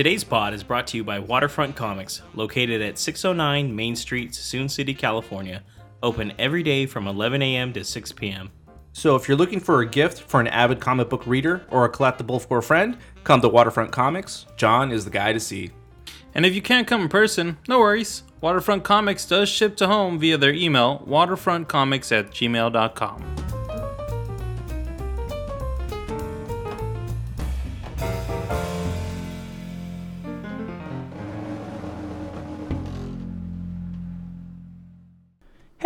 Today's pod is brought to you by Waterfront Comics, located at 609 Main Street, Suisun City, California. Open every day from 11 a.m. to 6 p.m. So if you're looking for a gift for an avid comic book reader or a collectible for a friend, come to Waterfront Comics. John is the guy to see. And if you can't come in person, no worries. Waterfront Comics does ship to home via their email, waterfrontcomics at gmail.com.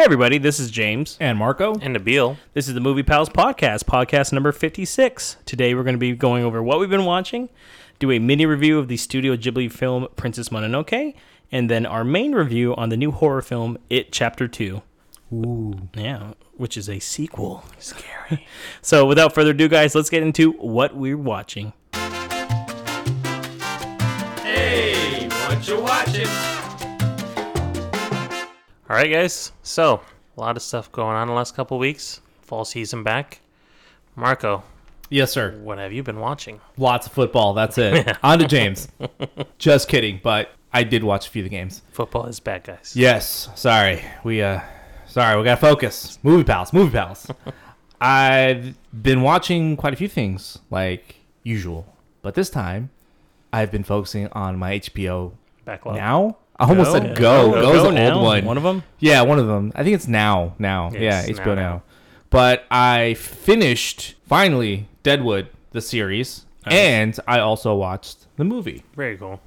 Hey, everybody, this is James. And Marco? And Nabil. This is the Movie Pals Podcast, podcast number 56. Today we're going to be going over what we've been watching, do a mini review of the Studio Ghibli film Princess Mononoke, and then our main review on the new horror film It Chapter 2. Ooh. Yeah, which is a sequel. Scary. so without further ado, guys, let's get into what we're watching. All right, guys. So, a lot of stuff going on the last couple weeks. Fall season back. Marco, Yes, sir. what have you been watching? Lots of football. That's it. On to James. Just kidding, but I did watch a few of the games. Football is bad, guys. Yes. Sorry. We uh sorry, we got to focus. Movie pals, movie pals. I've been watching quite a few things like usual, but this time I've been focusing on my HBO Backlog. now. I almost Go? said go. Go, Go's go an now. old one. One of them? Yeah, one of them. I think it's now. Now. Yeah, now, HBO now, now. But I finished finally Deadwood the series, and I also watched the movie. Very cool.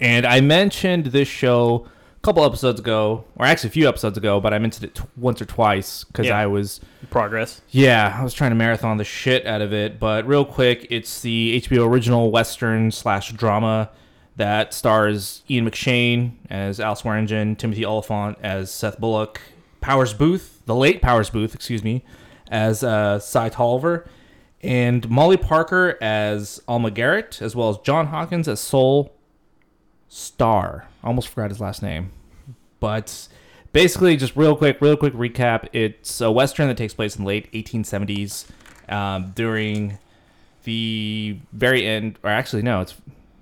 And I mentioned this show a couple episodes ago, or actually a few episodes ago, but I mentioned it t- once or twice because Yeah. I was Progress. yeah, I was trying to marathon the shit out of it. But real quick, it's the HBO original Western slash drama that stars Ian McShane as Al Swearingen, Timothy Olyphant as Seth Bullock, Powers Boothe, the late Powers Boothe, excuse me, as uh, Cy Tolliver, and Molly Parker as Alma Garrett, as well as John Hawkins as Sol Star. Almost forgot his last name. But basically, just real quick, real quick recap. It's a western that takes place in the late 1870s um, during the very end, or actually no, it's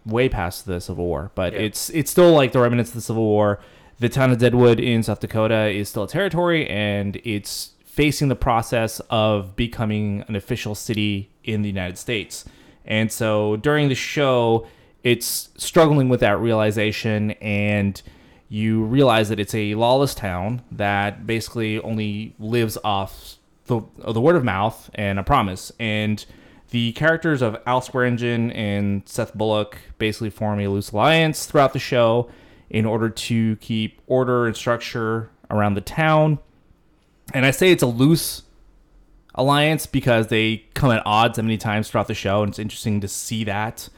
way past the Civil War, but Yeah. it's it's still like the remnants of the Civil War. The town of Deadwood in South Dakota is still a territory, and it's facing the process of becoming an official city in the United States. And so during the show, it's struggling with that realization, and you realize that it's a lawless town that basically only lives off the, the word of mouth and a promise. And the characters of Al Swearingen and Seth Bullock basically form a loose alliance throughout the show in order to keep order and structure around the town. And I say it's a loose alliance because they come at odds many times throughout the show, and it's interesting to see that.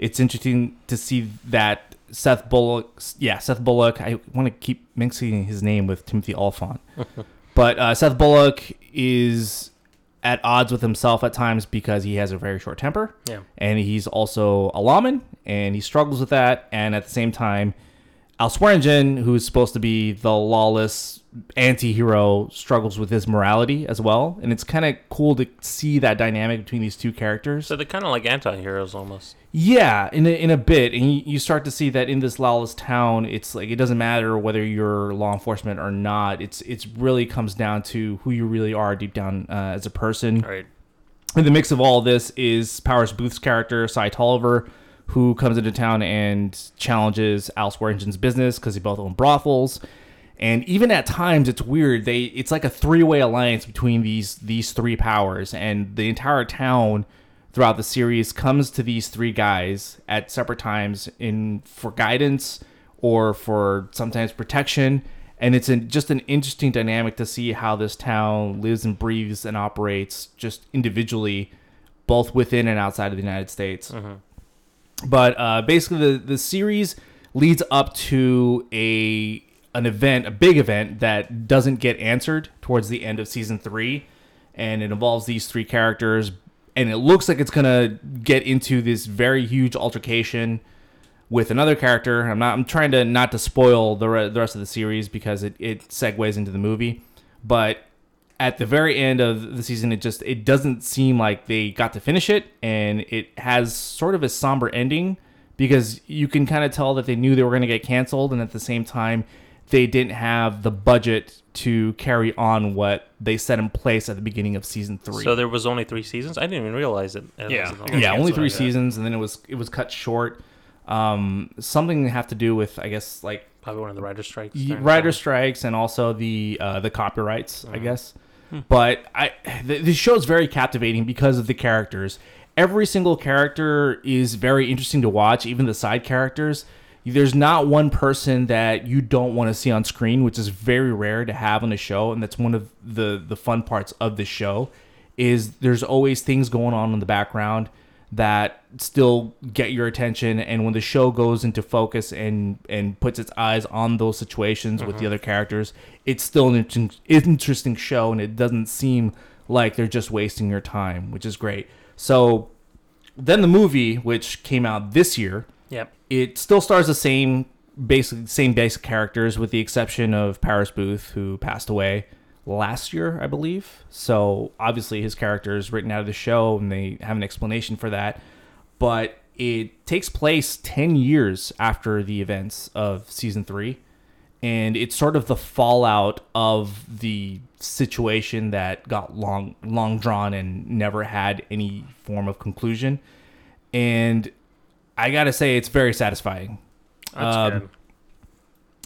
It's interesting to see that Seth Bullock, yeah, Seth Bullock. I want to keep mixing his name with Timothy Olyphant, but uh, Seth Bullock is at odds with himself at times because he has a very short temper. Yeah. And he's also a lawman and he struggles with that. And at the same time, Al Swearingen, who's supposed to be the lawless anti-hero, struggles with his morality as well. And it's kind of cool to see that dynamic between these two characters. So they're kind of like anti-heroes almost. Yeah, in a, in a bit, and you, you start to see that in this lawless town, it's like it doesn't matter whether you're law enforcement or not. It's it's really comes down to who you really are deep down uh, as a person. Right. And the mix of all of this is Powers Boothe's character, Cy Tolliver, who comes into town and challenges Al Swearingen's business because they both own brothels. And even at times, it's weird. They it's like a three way alliance between these these three powers, and the entire town throughout the series comes to these three guys at separate times in for guidance or for sometimes protection. And it's an, just an interesting dynamic to see how this town lives and breathes and operates just individually, both within and outside of the United States. But uh, basically, the, the series leads up to a an event, a big event that doesn't get answered towards the end of season three, and it involves these three characters, and it looks like it's gonna get into this very huge altercation with another character. I'm not. I'm trying to not to spoil the re- the rest of the series because it it segues into the movie, but at the very end of the season it just it doesn't seem like they got to finish it and it has sort of a somber ending because you can kind of tell that they knew they were going to get canceled, and at the same time, they didn't have the budget to carry on what they set in place at the beginning of season three. So there was only three seasons. I didn't even realize it. it Yeah. was- yeah, only three like that. seasons, and then it was it was cut short. Um, something to have to do with I guess like Probably one of the writer strikes. y- writer time. strikes and also the uh, the copyrights, I Mhm. guess. But I the, the show is very captivating because of the characters. Every single character is very interesting to watch, even the side characters. There's not one person that you don't want to see on screen, which is very rare to have on a show, and that's one of the the fun parts of the show. Is there's always things going on in the background that still get your attention and when the show goes into focus and and puts its eyes on those situations with the mm-hmm. other characters it's still an interesting, interesting show and it doesn't seem like they're just wasting your time which is great so then the movie which came out this year Yep. it still stars the same basic same basic characters with the exception of Powers Boothe who passed away last year I believe. So obviously his character is written out of the show and they have an explanation for that. But it takes place 10 years after the events of season 3 and it's sort of the fallout of the situation that got long long drawn and never had any form of conclusion. And I got to say it's very satisfying That's Um, good.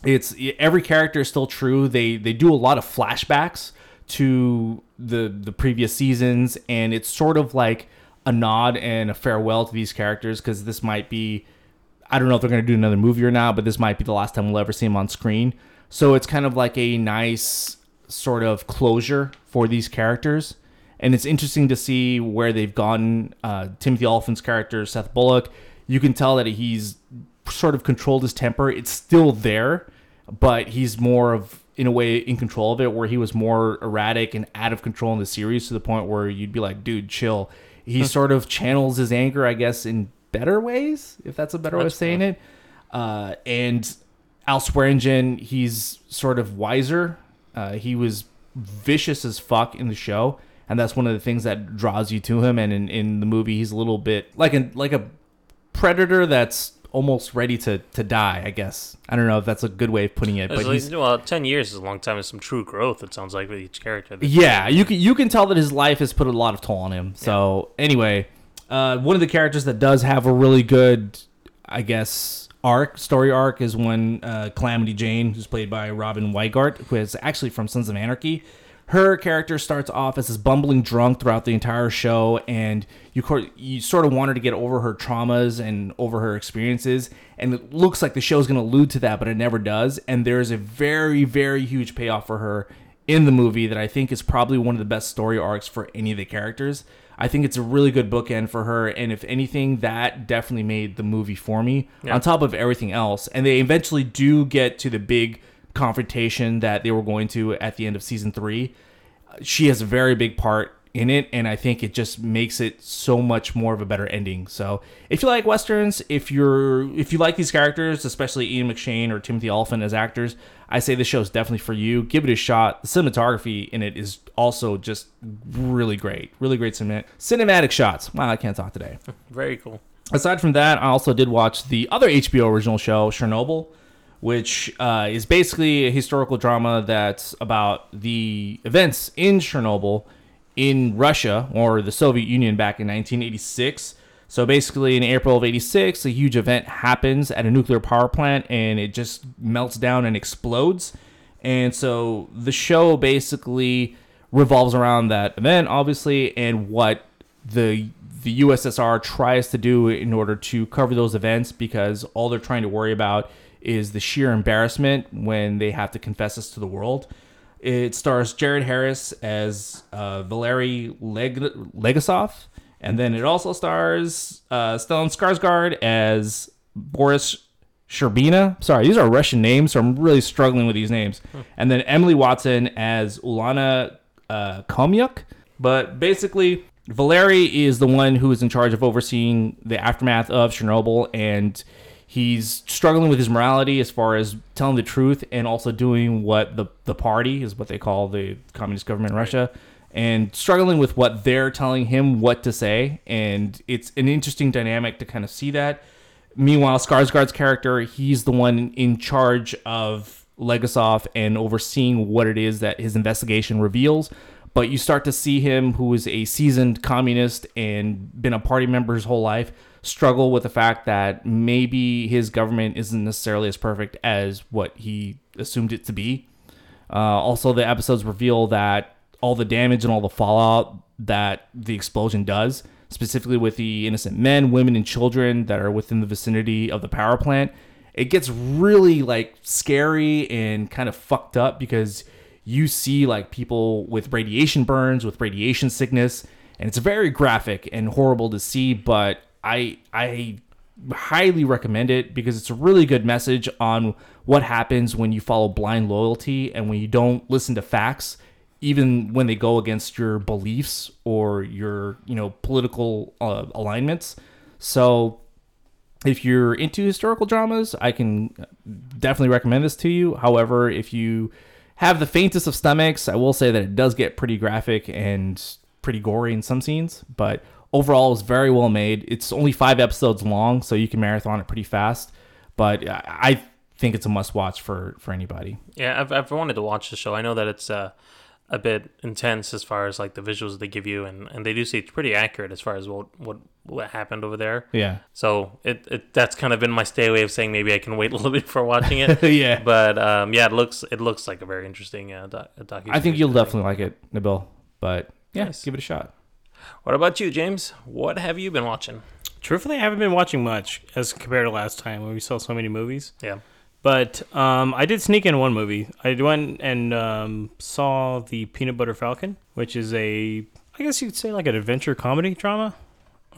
it's every character is still true. They they do a lot of flashbacks to the the previous seasons, and it's sort of like a nod and a farewell to these characters because this might be. I don't know if they're going to do another movie or not, but this might be the last time we'll ever see them on screen. So it's kind of like a nice sort of closure for these characters. And it's interesting to see where they've gone. Uh, Timothy Olyphant's character, Seth Bullock, you can tell that he's sort of controlled his temper. It's still there, but he's more of, in a way, in control of it, where he was more erratic and out of control in the series to the point where you'd be like, dude, chill. He sort of channels his anger, I guess, in better ways, if that's a better way of saying cool. it. Uh, and Al Swearingen, he's sort of wiser. Uh, he was vicious as fuck in the show, and that's one of the things that draws you to him. And in, in the movie, he's a little bit like a like a predator that's almost ready to to die. I guess I don't know if that's a good way of putting it, but he's well, ten years is a long time. There's some true growth. It sounds like with each character. yeah, you can you can tell that his life has put a lot of toll on him. So anyway, uh, one of the characters that does have a really good, I guess, arc story arc is when uh, Calamity Jane, who's played by Robin Weigert, who is actually from Sons of Anarchy. Her character starts off as this bumbling drunk throughout the entire show, and you you sort of want her to get over her traumas and over her experiences, and it looks like the show's going to allude to that, but it never does. And there's a very very huge payoff for her in the movie that I think is probably one of the best story arcs for any of the characters. I think it's a really good bookend for her, and if anything, that definitely made the movie for me. Yeah. On top of everything else, and they eventually do get to the big confrontation that they were going to at the end of season three. She has a very big part in it, and I think it just makes it so much more of a better ending. So, if you like westerns, if you're if you like these characters, especially Ian McShane or Timothy Olyphant as actors, I say this show is definitely for you. Give it a shot. The cinematography in it is also just really great, really great cinem- cinematic shots. Wow, I can't talk today. Very cool. Aside from that, I also did watch the other HBO original show, Chernobyl, which uh, is basically a historical drama that's about the events in Chernobyl in Russia or the Soviet Union back in 1986. So basically, in April of 86, a huge event happens at a nuclear power plant and it just melts down and explodes. And so the show basically revolves around that event, obviously, and what the the USSR tries to do in order to cover those events because all they're trying to worry about is the sheer embarrassment when they have to confess this to the world. It stars Jared Harris as uh, Valery Leg- Legasov, and then it also stars uh, Stellan Skarsgård as Boris Shcherbina. Sorry, these are Russian names, so I'm really struggling with these names. And then Emily Watson as Ulana uh, Khomyuk. But basically, Valery is the one who is in charge of overseeing the aftermath of Chernobyl, and he's struggling with his morality as far as telling the truth and also doing what the the party is what they call the communist government in Russia and struggling with what they're telling him what to say. And it's an interesting dynamic to kind of see that. Meanwhile, Skarsgård's character, he's the one in charge of Legasov and overseeing what it is that his investigation reveals. But you start to see him, who is a seasoned communist and been a party member his whole life, struggle with the fact that maybe his government isn't necessarily as perfect as what he assumed it to be. Uh, also, the episodes reveal that all the damage and all the fallout that the explosion does, specifically with the innocent men, women, and children that are within the vicinity of the power plant, it gets really like scary and kind of fucked up because you see like people with radiation burns, with radiation sickness, and it's very graphic and horrible to see. But I I highly recommend it because it's a really good message on what happens when you follow blind loyalty and when you don't listen to facts even when they go against your beliefs or your you know political uh, alignments. So if you're into historical dramas i can definitely recommend this to you. However if you have the faintest of stomachs i will say that it does get pretty graphic and pretty gory in some scenes but overall it's very well made it's only five episodes long so you can marathon it pretty fast but i think it's a must watch for for anybody Yeah, I've, I've wanted to watch the show. I know that it's uh, a bit intense as far as like the visuals they give you, and, and they do say it's pretty accurate as far as what what, what happened over there. yeah So it, it that's kind of been my stay away of saying maybe I can wait a little bit for watching it. Yeah. But um, yeah, it looks it looks like a very interesting uh, doc- docu. I think you'll definitely like it, Nabil. But yeah, Nice. give it a shot. What about you, James? What have you been watching? Truthfully, I haven't been watching much as compared to last time when we saw so many movies. Yeah. But um, I did sneak in one movie. I went and um, saw the Peanut Butter Falcon, which is a, I guess you'd say like an adventure comedy drama,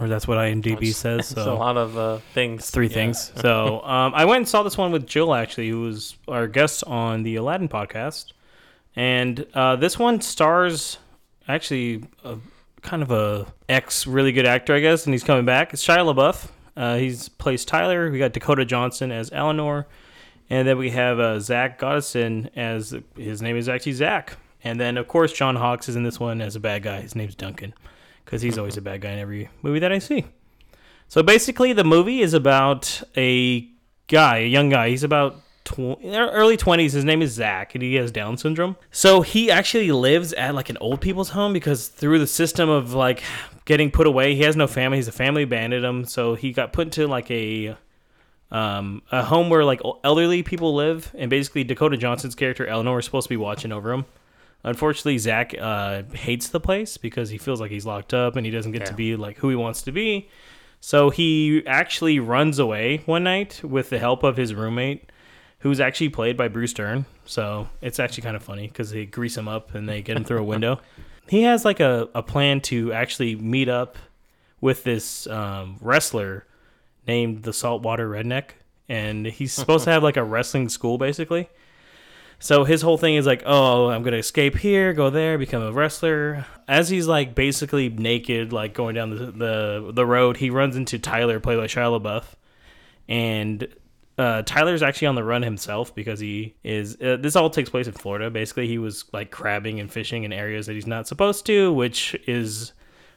or that's what IMDb says. It's a lot of uh, things. it's three Yeah. things. So um, I went and saw this one with Jill actually, who was our guest on the Aladdin podcast, and uh, this one stars actually a, kind of a ex really good actor, I guess, and he's coming back. It's Shia LaBeouf. Uh, he's plays Tyler. We got Dakota Johnson as Eleanor, and then we have uh, Zach Goddison as his name is actually Zach. And then of course John Hawkes is in this one as a bad guy. His name's Duncan, because he's always a bad guy in every movie that I see. So basically, the movie is about a guy, a young guy. He's about tw- early 20s. His name is Zach, and he has Down syndrome. So he actually lives at like an old people's home because through the system of like getting put away, he has no family. He's a family abandoned him. So he got put into like a um, a home where like elderly people live, and basically Dakota Johnson's character Eleanor is supposed to be watching over him. Unfortunately, Zach uh, hates the place because he feels like he's locked up and he doesn't get to be like who he wants to be. So he actually runs away one night with the help of his roommate, who's actually played by Bruce Dern. So it's actually kind of funny because they grease him up and they get him through a window. He has like a, a plan to actually meet up with this um, wrestler named the Saltwater Redneck. And he's supposed to have like a wrestling school basically. So his whole thing is like, oh, I'm gonna escape here, go there, become a wrestler. As he's like basically naked, like going down the the, the road, he runs into Tyler, played by Shia LaBeouf, and uh, Tyler's actually on the run himself because he is. Uh, this all takes place in Florida. Basically, he was like crabbing and fishing in areas that he's not supposed to, which is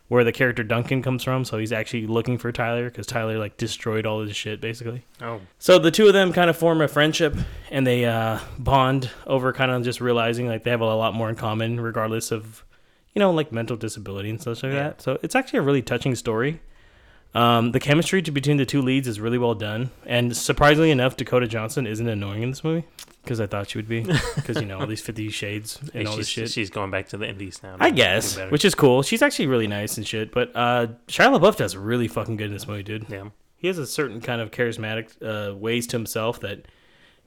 where the character Duncan comes from. So he's actually looking for Tyler because Tyler like destroyed all his shit basically. Oh, So the two of them kind of form a friendship and they uh, bond over kind of just realizing like they have a lot more in common, regardless of, you know, like mental disability and stuff like Yeah. that. So it's actually a really touching story. Um, the chemistry to, between the two leads is really well done, and surprisingly enough, Dakota Johnson isn't annoying in this movie because I thought she would be because you know all these Fifty Shades and Hey, all this shit. she's going back to the Indies now. I guess, which is cool. She's actually really nice and shit. But uh, Shia LaBeouf does really fucking good in this movie, dude. yeah. He has a certain kind of charismatic uh, ways to himself that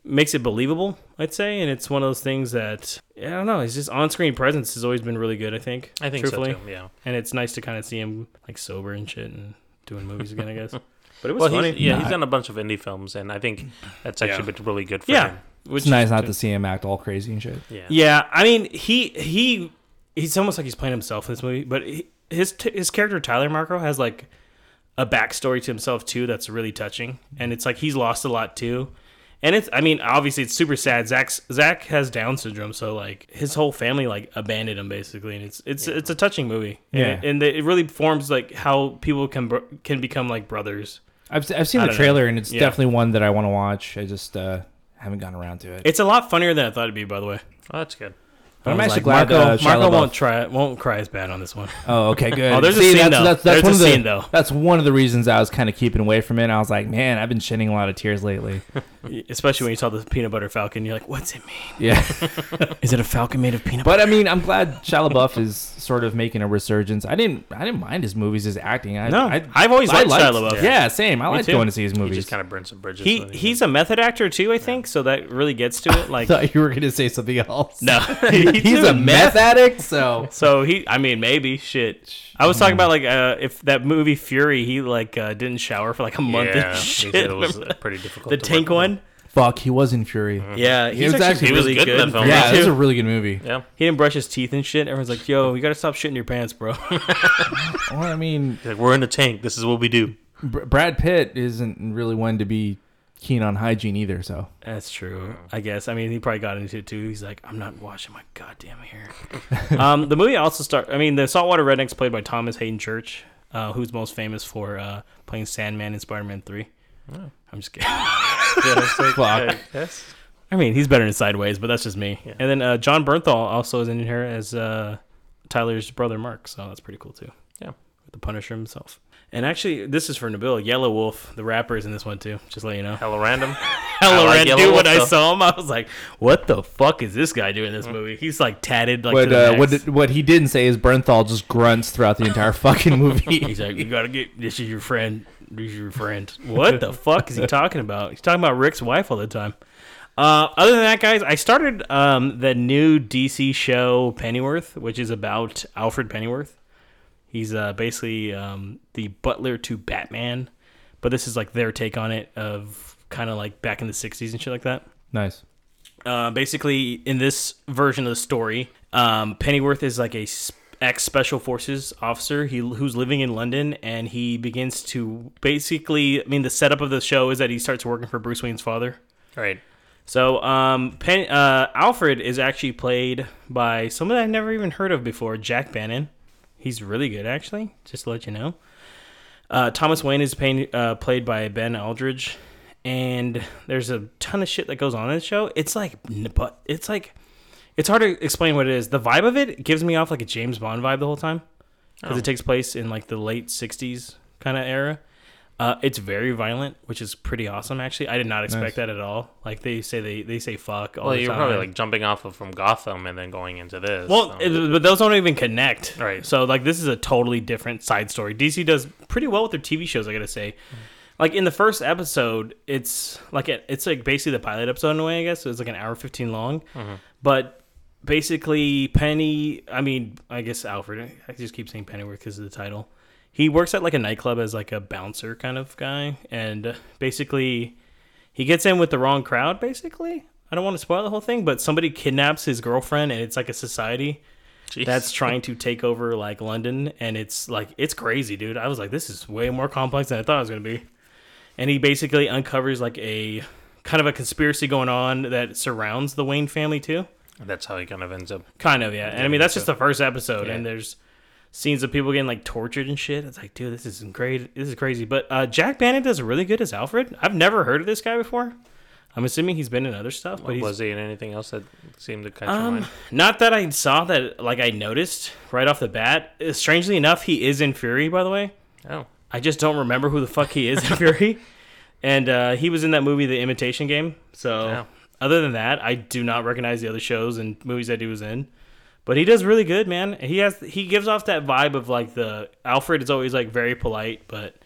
makes it believable, I'd say. And it's one of those things that I don't know. His just on-screen presence has always been really good. I think. I think truthfully. so too. Yeah. And it's nice to kind of see him like sober and shit and doing movies again. I guess. But it was Well, funny. he's, yeah, Nah. he's done a bunch of indie films, and I think that's actually been really good for Yeah. him. Which It's nice not good. to see him act all crazy and shit. Yeah. Yeah, I mean, he he he's almost like he's playing himself in this movie, but he, his t- his character Tyler Marco has like a backstory to himself too that's really touching, and it's like he's lost a lot too. And it's, I mean, obviously it's super sad. Zach's, Zach has Down syndrome, so like his whole family like abandoned him basically, and it's it's it's a touching movie. Yeah. and, it, and it really forms like how people can br- can become like brothers I've I've seen I the don't know. trailer and it's Yeah. definitely one that I want to watch. I just uh, haven't gotten around to it. It's a lot funnier than I thought it'd be. By the way, Oh, that's good. But I'm actually like, glad uh, Marco, Shia Marco won't try won't cry as bad on this one. Oh, okay, good. Oh, there's a See, scene, that's, though. That's, that's There's one a of the scene, though. that's one of the reasons I was kind of keeping away from it. I was like, man, I've been shedding a lot of tears lately. Especially when you saw the peanut butter falcon, you're like, "What's it mean? Yeah, Is it a falcon made of peanut butter? but I mean, I'm glad Shia LaBeouf is sort of making a resurgence. I didn't I didn't mind his movies, his acting. I, No, I, I've always I liked Shia LaBeouf. Yeah, same. I like going to see his He movies. just kind of burned some bridges. He when he's a method actor too, I think. So that really gets to it. Like, I thought you were gonna say something else. no, he's a meth addict, so So he, I mean, maybe shit. I was talking about like uh, if that movie Fury, he like uh, didn't shower for like a month yeah, and shit. it was pretty difficult. the to tank one. fuck. He was in Fury. Yeah, He was actually actually- he was really good in that film. Yeah, Me that's too. a really good movie. Yeah, He didn't brush his teeth and shit. Everyone's like, "Yo, you gotta stop shitting your pants, bro." Well, I mean, like we're in the tank. This is what we do. Br- Brad Pitt isn't really one to be keen on hygiene either. So That's true. I guess. I mean, he probably got into it too. He's like, I'm not washing my goddamn hair. um, the movie also start. I mean, the Saltwater Redneck's played by Thomas Haden Church, uh, who's most famous for uh, playing Sandman in Spider-Man Three. I'm just kidding. fuck. Yes. I mean, he's better in Sideways, but that's just me. Yeah. And then uh, Jon Bernthal also is in here as uh, Tyler's brother Mark, so that's pretty cool too. Yeah. with the Punisher himself. And actually, this is for Nabil. Yelawolf, the rapper, is in this one too. Just let you know. Hella random. Hella like red Yellow dude. Wolf, When I though. saw him, I was like, "What the fuck is this guy doing in this movie?" He's like tatted, like What to the uh, what did- what he didn't say is Bernthal just grunts throughout the entire fucking movie. He's like, "You gotta get this is your friend. This is your friend." What the fuck is he talking about? He's talking about Rick's wife all the time. Uh, other than that, guys, I started um, the new DC show Pennyworth, which is about Alfred Pennyworth. He's uh, basically um, the butler to Batman, but this is like their take on it of kind of like back in the '60s and shit like that. nice. Uh, basically, in this version of the story, um, Pennyworth is like a ex special forces officer. He who's living in London, and he begins to basically. I mean, the setup of the show is that he starts working for Bruce Wayne's father. Right. So, um, Pen- uh, Alfred is actually played by someone I've never even heard of before, Jack Bannon. He's really good, actually. Just to let you know. Uh, Thomas Wayne is pain- uh, played by Ben Aldridge, and there's a ton of shit that goes on in the show. It's like, but it's like, it's hard to explain what it is. The vibe of it gives me off like a James Bond vibe the whole time because Oh. it takes place in like the late '60s kind of era. Uh, it's very violent, which is pretty awesome. Actually, I did not expect Nice. that at all. Like they say, they they say fuck all Well, the you're time. probably like jumping off of from Gotham and then going into this. Well, so- it, but those don't even connect. Right. So like this is a totally different side story. DC does pretty well with their TV shows. I gotta say. Like in the first episode, it's like it, it's like basically the pilot episode in a way. I guess so it's like an hour fifteen long, but basically Penny. I mean, I guess Alfred. I just keep saying Pennyworth because of the title. He works at like a nightclub as like a bouncer kind of guy, and basically he gets in with the wrong crowd. Basically, I don't want to spoil the whole thing, but somebody kidnaps his girlfriend, and it's like a society Jeez. that's trying to take over like London, and it's like it's crazy, dude. I was like, this is way more complex than I thought it was gonna be. And he basically uncovers like a kind of a conspiracy going on that surrounds the Wayne family too. That's how he kind of ends up. Kind of, yeah. And I mean, that's just the first episode, Yeah. and there's scenes of people getting like tortured and shit. It's like, dude, this is great. This is crazy. But uh, Jack Bannon does really good as Alfred. I've never heard of this guy before. I'm assuming he's been in other stuff, but Was he in anything else that seemed to catch your um, mind? not that I saw that, like I noticed right off the bat. Uh, Strangely enough, he is in Fury, by the way. Oh, I just don't remember who the fuck he is in Fury. And uh, he was in that movie, The Imitation Game. So, Yeah. other than that, I do not recognize the other shows and movies that he was in. But he does really good, man. He has he gives off that vibe of like the Alfred is always like very polite, but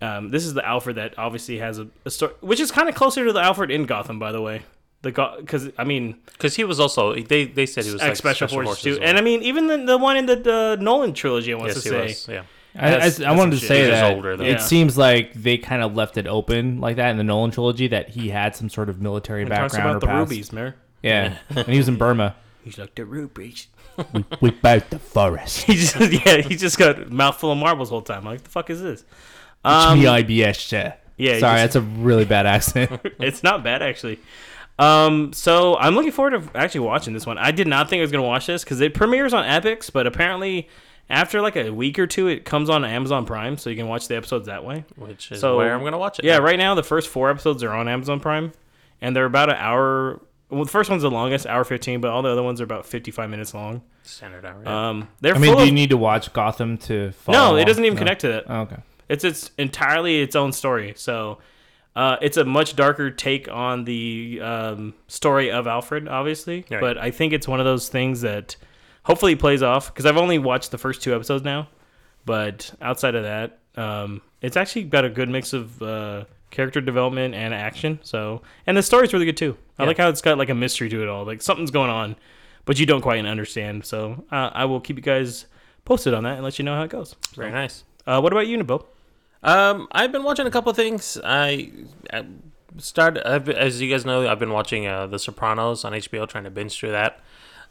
um, this is the Alfred that obviously has a, a story, which is kind of closer to the Alfred in Gotham, by the way. The because I mean because he was also they they said he was like X Special Forces too, well. and I mean even the, the one in the, the Nolan trilogy. I want yes, to he say, was. Yeah, I, I, That's- I that's wanted to some say. He that older, though. Yeah. it seems like they kind of left it open like that in the Nolan trilogy that he had some sort of military He talks background about the or past. rubies, man. Yeah, and he was in Burma. He's like the rubies. we, we bout the forest. He just yeah, he just got a mouthful of marbles the whole time. Like the fuck is this? Um, Me IBS, sir. yeah, Sorry, just- that's a really bad accent. it's not bad actually. Um, so I'm looking forward to actually watching this one. I did not think I was gonna watch this because it premieres on Epix, but apparently After like a week or two, it comes on Amazon Prime, so you can watch the episodes that way. which is So- where I'm gonna watch it. Yeah, now. right now the first four episodes are on Amazon Prime, and they're about an hour. Well, the first one's the longest, hour fifteen, but all the other ones are about fifty-five minutes long. Standard hour. yeah. Um, they're I mean, full do you need to watch Gotham to follow? no, it doesn't even No? connect to that. Oh, okay. It's it's entirely its own story. So uh, it's a much darker take on the um, story of Alfred, obviously. Right. But I think it's one of those things that hopefully plays off because I've only watched the first two episodes now. But outside of that, um, it's actually got a good mix of uh, character development and action. So and the story's really good too. I Yeah. like how it's got like a mystery to it all. Like something's going on, but you don't quite understand. So uh, I will keep you guys posted on that and let you know how it goes. Very nice. Uh, what about you, Nabo? Um, I've been watching a couple of things. I, I started, I've, as you guys know, I've been watching uh, The Sopranos on HBO, trying to binge through that.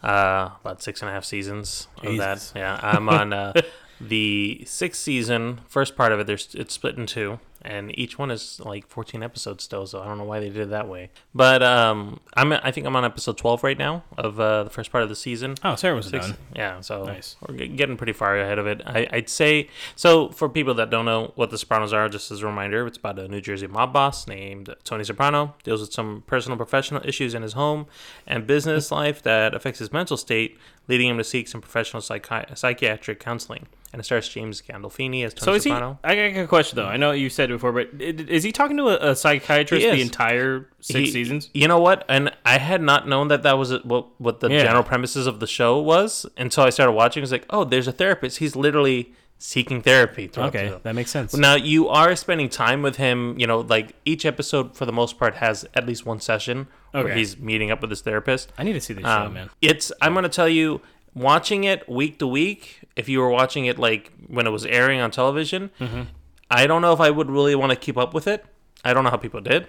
Uh, about six and a half seasons of Jesus. that. Yeah, I'm on uh, the sixth season. First part of it, there's it's split in two, and each one is like 14 episodes still. So I don't know why they did it that way. But um, I'm I think I'm on episode 12 right now of uh, the first part of the season. Oh, Sarah was Six- done. Yeah, so Nice. we're ge- getting pretty far ahead of it. I, I'd say so. For people that don't know what the Sopranos are, just as a reminder, it's about a New Jersey mob boss named Tony Soprano. Deals with some personal, professional issues in his home and business life that affects his mental state, leading him to seek some professional psychi- psychiatric counseling. And it stars James Gandolfini as Tony So is he? Soprano. I got a question though. I know you said it before, but is he talking to a, a psychiatrist the entire six He- seasons? You know what? And I had not known that that was what what the Yeah. general premises of the show was until I started watching. It's like, oh, there's a therapist. He's literally seeking therapy. throughout the Okay, that makes sense. Now you are spending time with him. You know, like each episode for the most part has at least one session where he's meeting up with his therapist. I need to see this show, Um, man. It's I'm gonna tell you, watching it week to week. If you were watching it like when it was airing on television, Mm-hmm. I don't know if I would really want to keep up with it. I don't know how people did,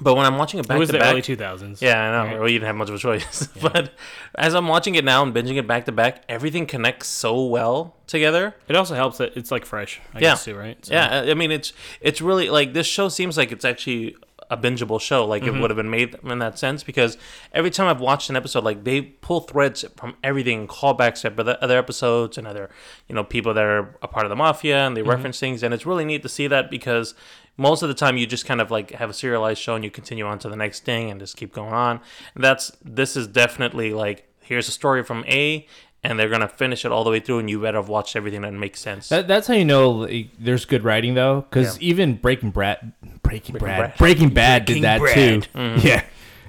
but when I'm watching it back It back was to the back, early two thousands. yeah, I know. Right. Well, you didn't have much of a choice. but as I'm watching it now and binging it back to back, everything connects so well together. It also helps that it's like fresh. I Yeah. guess too, right? So- Yeah, I mean it's it's really like this show seems like it's actually a bingeable show. Like Mm-hmm. it would have been made in that sense because every time I've watched an episode, like they pull threads from everything, callbacks to other- other episodes and other you know people that are a part of the mafia, and they Mm-hmm. reference things, and it's really neat to see that because most of the time you just kind of like have a serialized show and you continue on to the next thing and just keep going on. And that's this is definitely like here's a story from A. And they're gonna finish it all the way through, and you better have watched everything that makes sense. That, that's how you know like, there's good writing though, because Yeah. even Breaking Brad, Breaking, Brad, mm-hmm. Brad. Breaking Bad Breaking did that Brad. too. Yeah,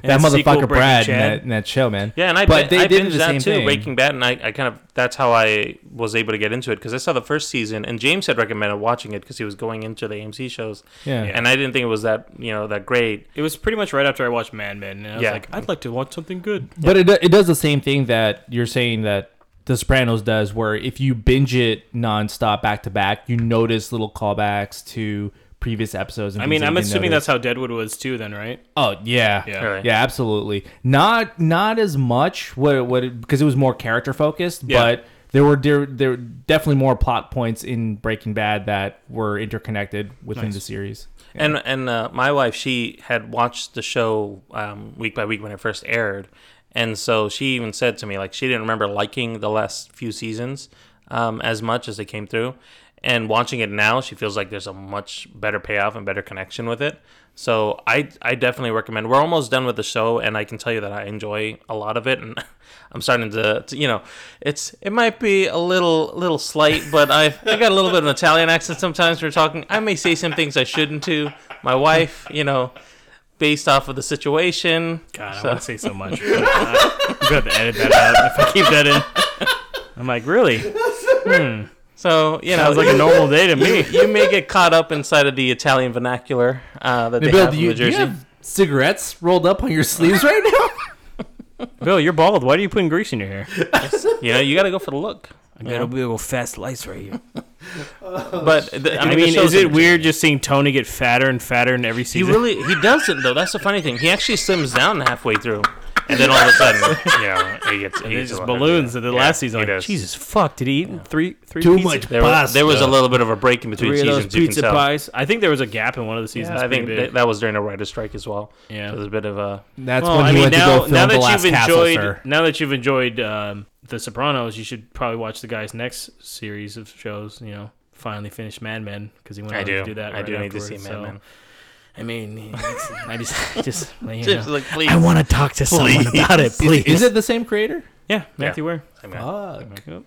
that And the sequel, motherfucker Breaking Brad in that, in that show, man. Yeah, and I but they I did binged the that same too, thing. Breaking Bad, and I, I kind of that's how I was able to get into it because I saw the first season, and James had recommended watching it because he was going into the AMC shows, Yeah. and I didn't think it was that you know that great. It was pretty much right after I watched Mad Men, and I was Yeah. like, I'd like to watch something good. But it, it does the same thing that you're saying that The Sopranos does, where if you binge it nonstop back to back, you notice little callbacks to previous episodes. And I mean, I'm assuming notice. that's how Deadwood was too, then, right? Oh yeah, Yeah. Really. yeah, absolutely. Not not as much what what it, because it was more character focused, Yeah. but there were there there were definitely more plot points in Breaking Bad that were interconnected within Nice. the series. And and uh, my wife, she had watched the show um, week by week when it first aired, and so she even said to me like she didn't remember liking the last few seasons um, as much as they came through. And watching it now, she feels like there's a much better payoff and better connection with it. So I I definitely recommend. We're almost done with the show, and I can tell you that I enjoy a lot of it, and I'm starting to, to you know, it's it might be a little little slight, but I I got a little bit of an Italian accent sometimes. When we're talking, I may say some things I shouldn't to my wife, you know, based off of the situation. God, I So- want to say so much. I'm gonna have to edit that out if I keep that in. I'm like, really? Hmm. So you know, it Sounds like a normal day to me. you may get caught up inside of the Italian vernacular uh, that they Bill, have do in you, New do you have cigarettes rolled up on your sleeves right now? Bill, you're bald. Why are you putting grease in your hair? You know, you got to go for the look. I got to be a little fast lights right here. But the, I I mean, mean, the show's is it weird just seeing Tony get fatter and fatter in every season? He really he doesn't though. That's the funny thing. He actually slims down halfway through. And then all of a sudden, you know, he gets And he there's just a- balloons in the Yeah, last season. he Like, does. Jesus fuck, did he eat three three Too pizzas- much There, was- there was a little bit of a break in between three of those seasons. You can pizza tell. pies? I think there was a gap in one of the seasons. Yeah, I think pretty big. that, that was during a writer's strike as well. Yeah. So there's a bit of a That's Well, when I mean, went now, to go film now the that last you've castle, enjoyed, sir. now that you've enjoyed um, The Sopranos, you should probably watch the guy's next series of shows. You know, finally finish Mad Men because he went I on do. to do that. I right do need to see afterwards, Mad so, Men. I mean, I just, just, you Just know, like, please. I want to talk to someone about it, please. Is it the same creator? Yeah, Matthew Ware. I mean, Yep.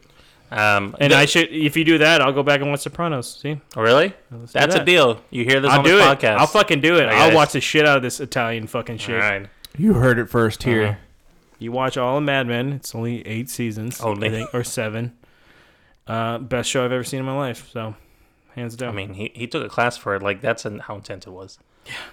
Um, And the- I should, if you do that, I'll go back and watch Sopranos. See, oh, really? Let's do That's a deal. You hear this I'll on do this it. podcast? I'll fucking do it. Okay, I'll guys. watch the shit out of this Italian fucking shit. All right. You heard it first here. Uh-huh. You watch all of Mad Men. It's only eight seasons, Only. I think, or seven. Uh, best show I've ever seen in my life. So, hands down. I mean, he, he took a class for it. Like that's an, how intense it was.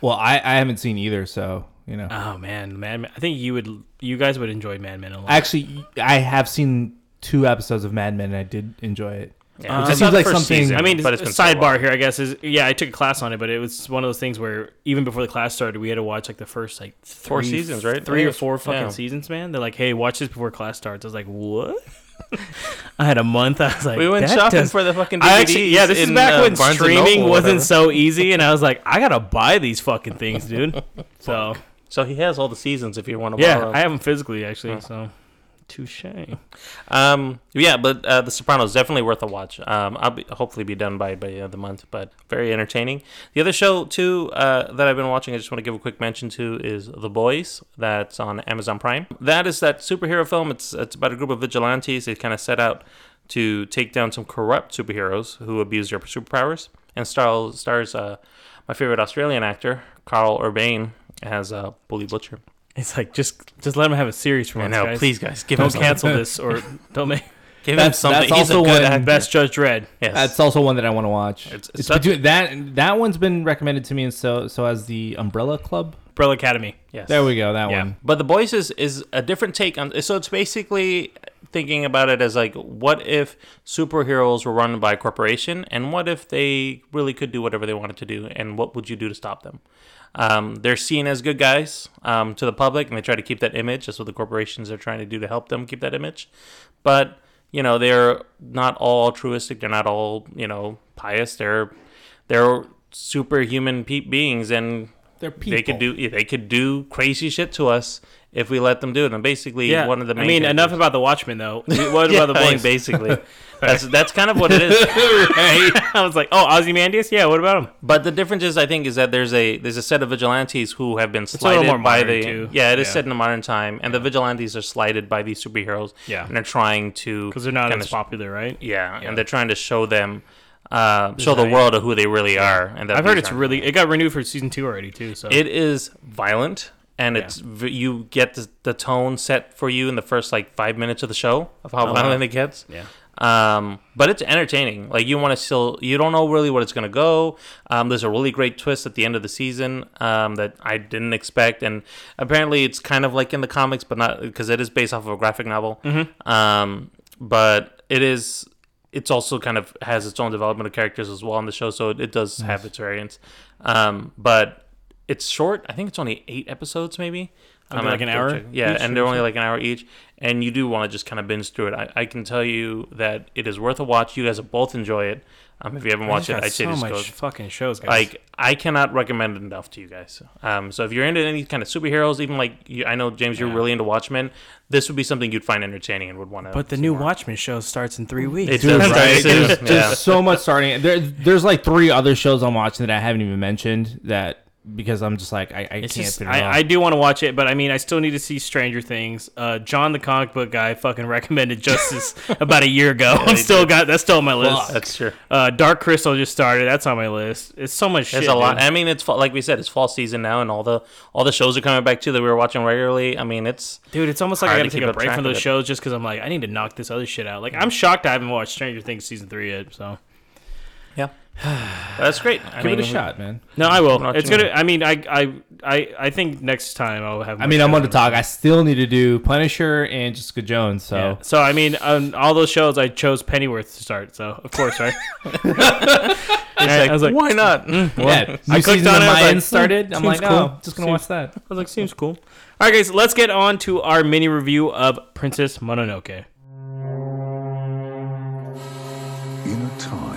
Well, I, I haven't seen either, so you know. oh man, Mad Men. I think you would, you guys would enjoy Mad Men a lot. Actually, I have seen two episodes of Mad Men, and I did enjoy it. Yeah, Um, it's It not seems like something- season, I mean, but it's been so sidebar here, I guess is yeah. I took a class on it, but it was one of those things where even before the class started, we had to watch like the first like three, Four seasons, right? Three or four fucking Yeah. seasons, man. They're like, hey, watch this before class starts. I was like, what? I had a month. I was like, We went shopping does- for the fucking DVDs. I actually, yeah, this is back uh, when Barnes streaming wasn't so easy, and I was like, I gotta buy these fucking things, dude. so So he has all the seasons if you want to yeah, borrow. I have them physically actually. So touche. Um, yeah, but uh, The Sopranos definitely worth a watch. Um, I'll be, hopefully be done by by the end of the month, but very entertaining. The other show too uh, that I've been watching, I just want to give a quick mention to is The Boys. That's on Amazon Prime. That is that superhero film. It's it's about a group of vigilantes. They kind of set out to take down some corrupt superheroes who abuse their superpowers, and stars stars uh, my favorite Australian actor Karl Urban as uh, Billy Butcher. It's like just just let him have a series for I once, know, guys. please guys, give don't him something. cancel this or don't make Give him That's- something. that's He's a also good when actor. best Judge Dredd. Yes. That's also one that I want to watch. It's- It's, it's such- between that that one's been recommended to me, and so so has the Umbrella Club. Umbrella Academy. yes. There we go. That Yeah. one. But the boys is is a different take on. So it's basically thinking about it as like, what if superheroes were run by a corporation, and what if they really could do whatever they wanted to do, and what would you do to stop them? Um, they're seen as good guys um, to the public, and they try to keep that image. That's what the corporations are trying to do to help them keep that image. But you know, they're not all altruistic. They're not all you know pious. They're they're superhuman pe- beings, and They're they could do they could do crazy shit to us if we let them do it. And basically, Yeah. one of the main I mean, enough about the Watchmen though. What yeah, about the boys? basically, that's that's kind of what it is. I was like, oh, Ozymandias? Yeah. What about him? But the difference is, I think, is that there's a there's a set of vigilantes who have been slighted by the too. yeah, it is Yeah. set in the modern time, and the vigilantes are slighted by these superheroes. Yeah. and they're trying to Because they're not as popular, right? Yeah, Yeah. and they're trying to show them, uh, show the world of who they really are. And that I've heard it's really. It got renewed for season two already too. So It is violent, and it's you get the, the tone set for you in the first like five minutes of the show of how wow. violent it gets. yeah. Um, but it's entertaining. Like you want to still, you don't know really what it's gonna go. Um, there's a really great twist at the end of the season um, that I didn't expect, and apparently it's kind of like in the comics, but not because it is based off of a graphic novel. Um, but it is. It's also kind of has its own development of characters as well on the show, so it, it does have its variants. Um, but it's short. I think it's only eight episodes, maybe. Are they like an hour check. Yeah, each and they're only like an hour each, and you do want to just kind of binge through it. I, I can tell you that it is worth a watch. You guys will both enjoy it. Um, if you haven't watched it, I'd say so just much go. fucking shows, guys. Like I cannot recommend it enough to you guys. Um, so if you're into any kind of superheroes, even like you, I know James, you're Yeah. really into Watchmen. This would be something you'd find entertaining and would want to. but the new Watchmen show starts in three weeks. It Dude, does, right? right? There's, Yeah. there's so much starting. There, there's like three other shows I'm watching that I haven't even mentioned that because I'm just like I, I can't just, fit it. I, I do want to watch it, but I mean, I still need to see Stranger Things. Uh, John, the comic book guy, fucking recommended Justice about a year ago. I'm still did. got that's still on my list. That's true. Uh, Dark Crystal just started. That's on my list. It's so much There's shit. a lot. dude. I mean, it's like we said, it's fall season now, and all the all the shows are coming back too that we were watching regularly. I mean, it's Dude, it's almost like I gotta take a break from those it. shows just because I'm like, I need to knock this other shit out. Like, I'm shocked I haven't watched Stranger Things season three yet. So, yeah. That's great. I Give mean, it a shot, man. No, I will. Not It's gonna. many. I mean, I, I, I, I think next time I'll have. I mean, I'm shows going to talk. I still need to do Punisher and Jessica Jones. So Yeah. So I mean, on all those shows, I chose Pennyworth to start. So of course, right? I was like, why not? yeah, new I clicked season on of it, I like, started. hmm, I'm like, cool. oh, just gonna Seems- watch that. I was like, seems cool. All right, guys, let's get on to our mini review of Princess Mononoke. In a time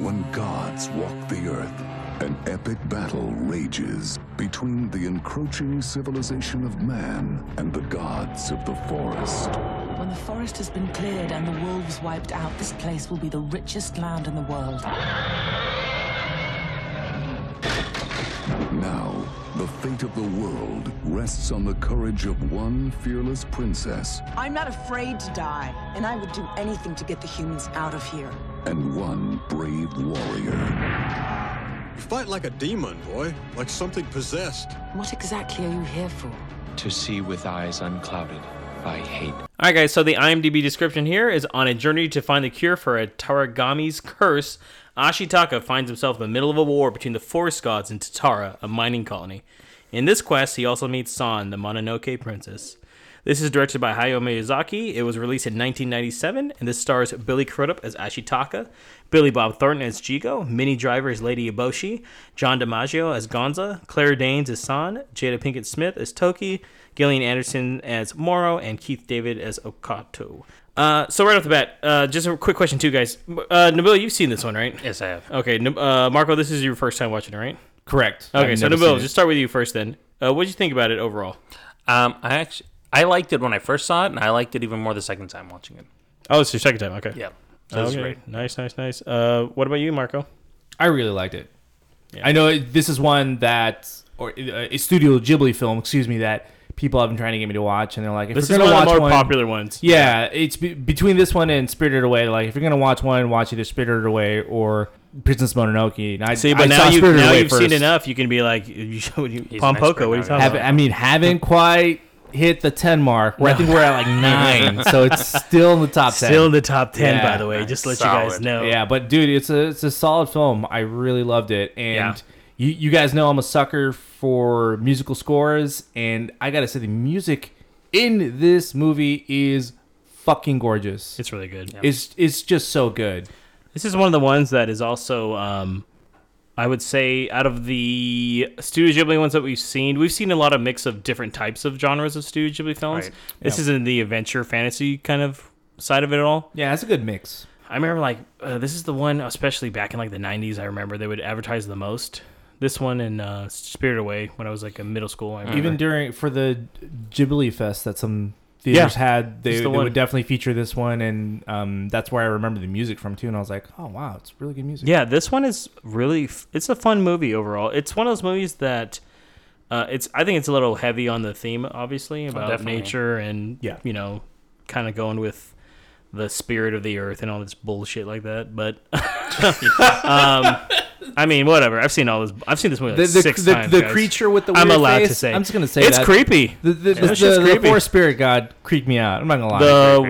when gods walk the earth, an epic battle rages between the encroaching civilization of man and the gods of the forest. When the forest has been cleared and the wolves wiped out, this place will be the richest land in the world. Now, the fate of the world rests on the courage of one fearless princess I'm not afraid to die, and I would do anything to get the humans out of here. and one brave warrior. You fight like a demon, boy. Like something possessed. What exactly are you here for? to see with eyes unclouded by hate. All right, guys. So the IMDb description here is on a journey to find the cure for a Tatarigami's curse. Ashitaka finds himself in the middle of a war between the forest gods and Tatara, a mining colony. In this quest, he also meets San, the Mononoke princess. This is directed by Hayao Miyazaki. It was released in 1997, and this stars Billy Crudup as Ashitaka, Billy Bob Thornton as Jigo, Minnie Driver as Lady Eboshi, John DiMaggio as Gonza, Claire Danes as San, Jada Pinkett Smith as Toki, Gillian Anderson as Moro, and Keith David as Okkoto. Uh, so right off the bat, uh, just a quick question too, guys. Uh, Nabil, you've seen this one, right? Yes, I have. Okay, uh, Marco, this is your first time watching it, right? Correct. Okay, I've so Nabil, just start with you first then. Uh, what did you think about it overall? Um, I actually I liked it when I first saw it, and I liked it even more the second time watching it. Oh, it's your second time. Okay. Yeah, so it was Okay. great. Nice, nice, nice. Uh, what about you, Marco? I really liked it. I know it- this is one that, or uh, a Studio Ghibli film, excuse me, that people have been trying to get me to watch, and they're like, if This you're is gonna one of watch the more one, popular ones. Yeah, it's be- between this one and Spirited Away. Like, if you're gonna watch one, watch either Spirited Away or Princess Mononoke. And I See, but I now you, now you've seen enough. You can be like, you showed you Pompoko. What are you talking Have, about? I mean, haven't quite hit the ten mark. Where I think we're at like nine, so it's still in the top ten. Still in the top ten, Yeah. by the way. Just to let you guys Solid. know. Yeah, but dude, it's a it's a solid film. I really loved it, and Yeah. you you guys know I'm a sucker for musical scores, and I gotta say the music in this movie is fucking gorgeous. it's really good. It's it's just so good. This is one of the ones that is also, um, I would say, out of the Studio Ghibli ones that we've seen, we've seen a lot of mix of different types of genres of Studio Ghibli films. Right. This is in the adventure fantasy kind of side of it all. Yeah, that's a good mix. I remember like uh, this is the one, especially back in like the '90s. I remember they would advertise the most. This one and uh, Spirit Away when I was like in middle school. I remember. Even during for the Ghibli Fest that some theaters had, they, it's they would definitely feature this one, and um, that's where I remember the music from too. And I was like, oh wow, it's really good music. Yeah, this one is really. f- It's a fun movie overall. It's one of those movies that. Uh, it's. I think it's a little heavy on the theme, obviously, about definitely. nature and Yeah. you know, kind of going with the spirit of the earth and all this bullshit like that. But, um, I mean, whatever. I've seen all this. I've seen this movie The, like the, six the, times. the guys. creature with the I'm allowed face, to say. I'm just gonna say it's that. creepy. The, the, that the, shit's the, creepy. forest spirit god creeped me out. I'm not gonna lie.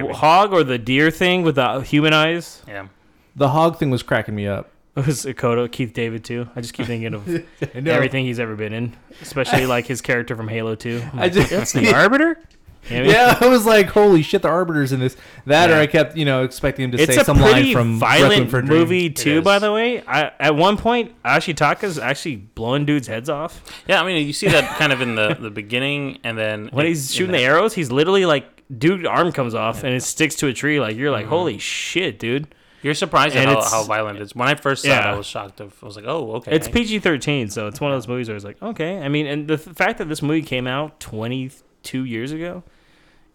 The hog or the deer thing with the human eyes. Yeah, The hog thing was cracking me up. It was Okkoto, Keith David too. I just keep thinking of everything he's ever been in, especially like his character from Halo 2. I'm I just- That's the Arbiter. You know I mean? Yeah, I was like, holy shit, the arbiters in this. That, or I kept, you know, expecting him to It's say a some line from violent for a Dream. movie too. By the way, I, at one point, Ashitaka's actually blowing dudes' heads off yeah. I mean, you see that kind of in the the beginning, and then when in- he's shooting the arrows. He's literally like, dude, arm comes off and it sticks to a tree. Like you're like, mm-hmm. holy shit, dude. You're surprised at and how, how violent it is. When I first saw it, I was shocked. Of, I was like, oh, okay. It's PG thirteen, so it's one of those movies where it's like, okay. I mean, and the th- fact that this movie came out twenty two years ago,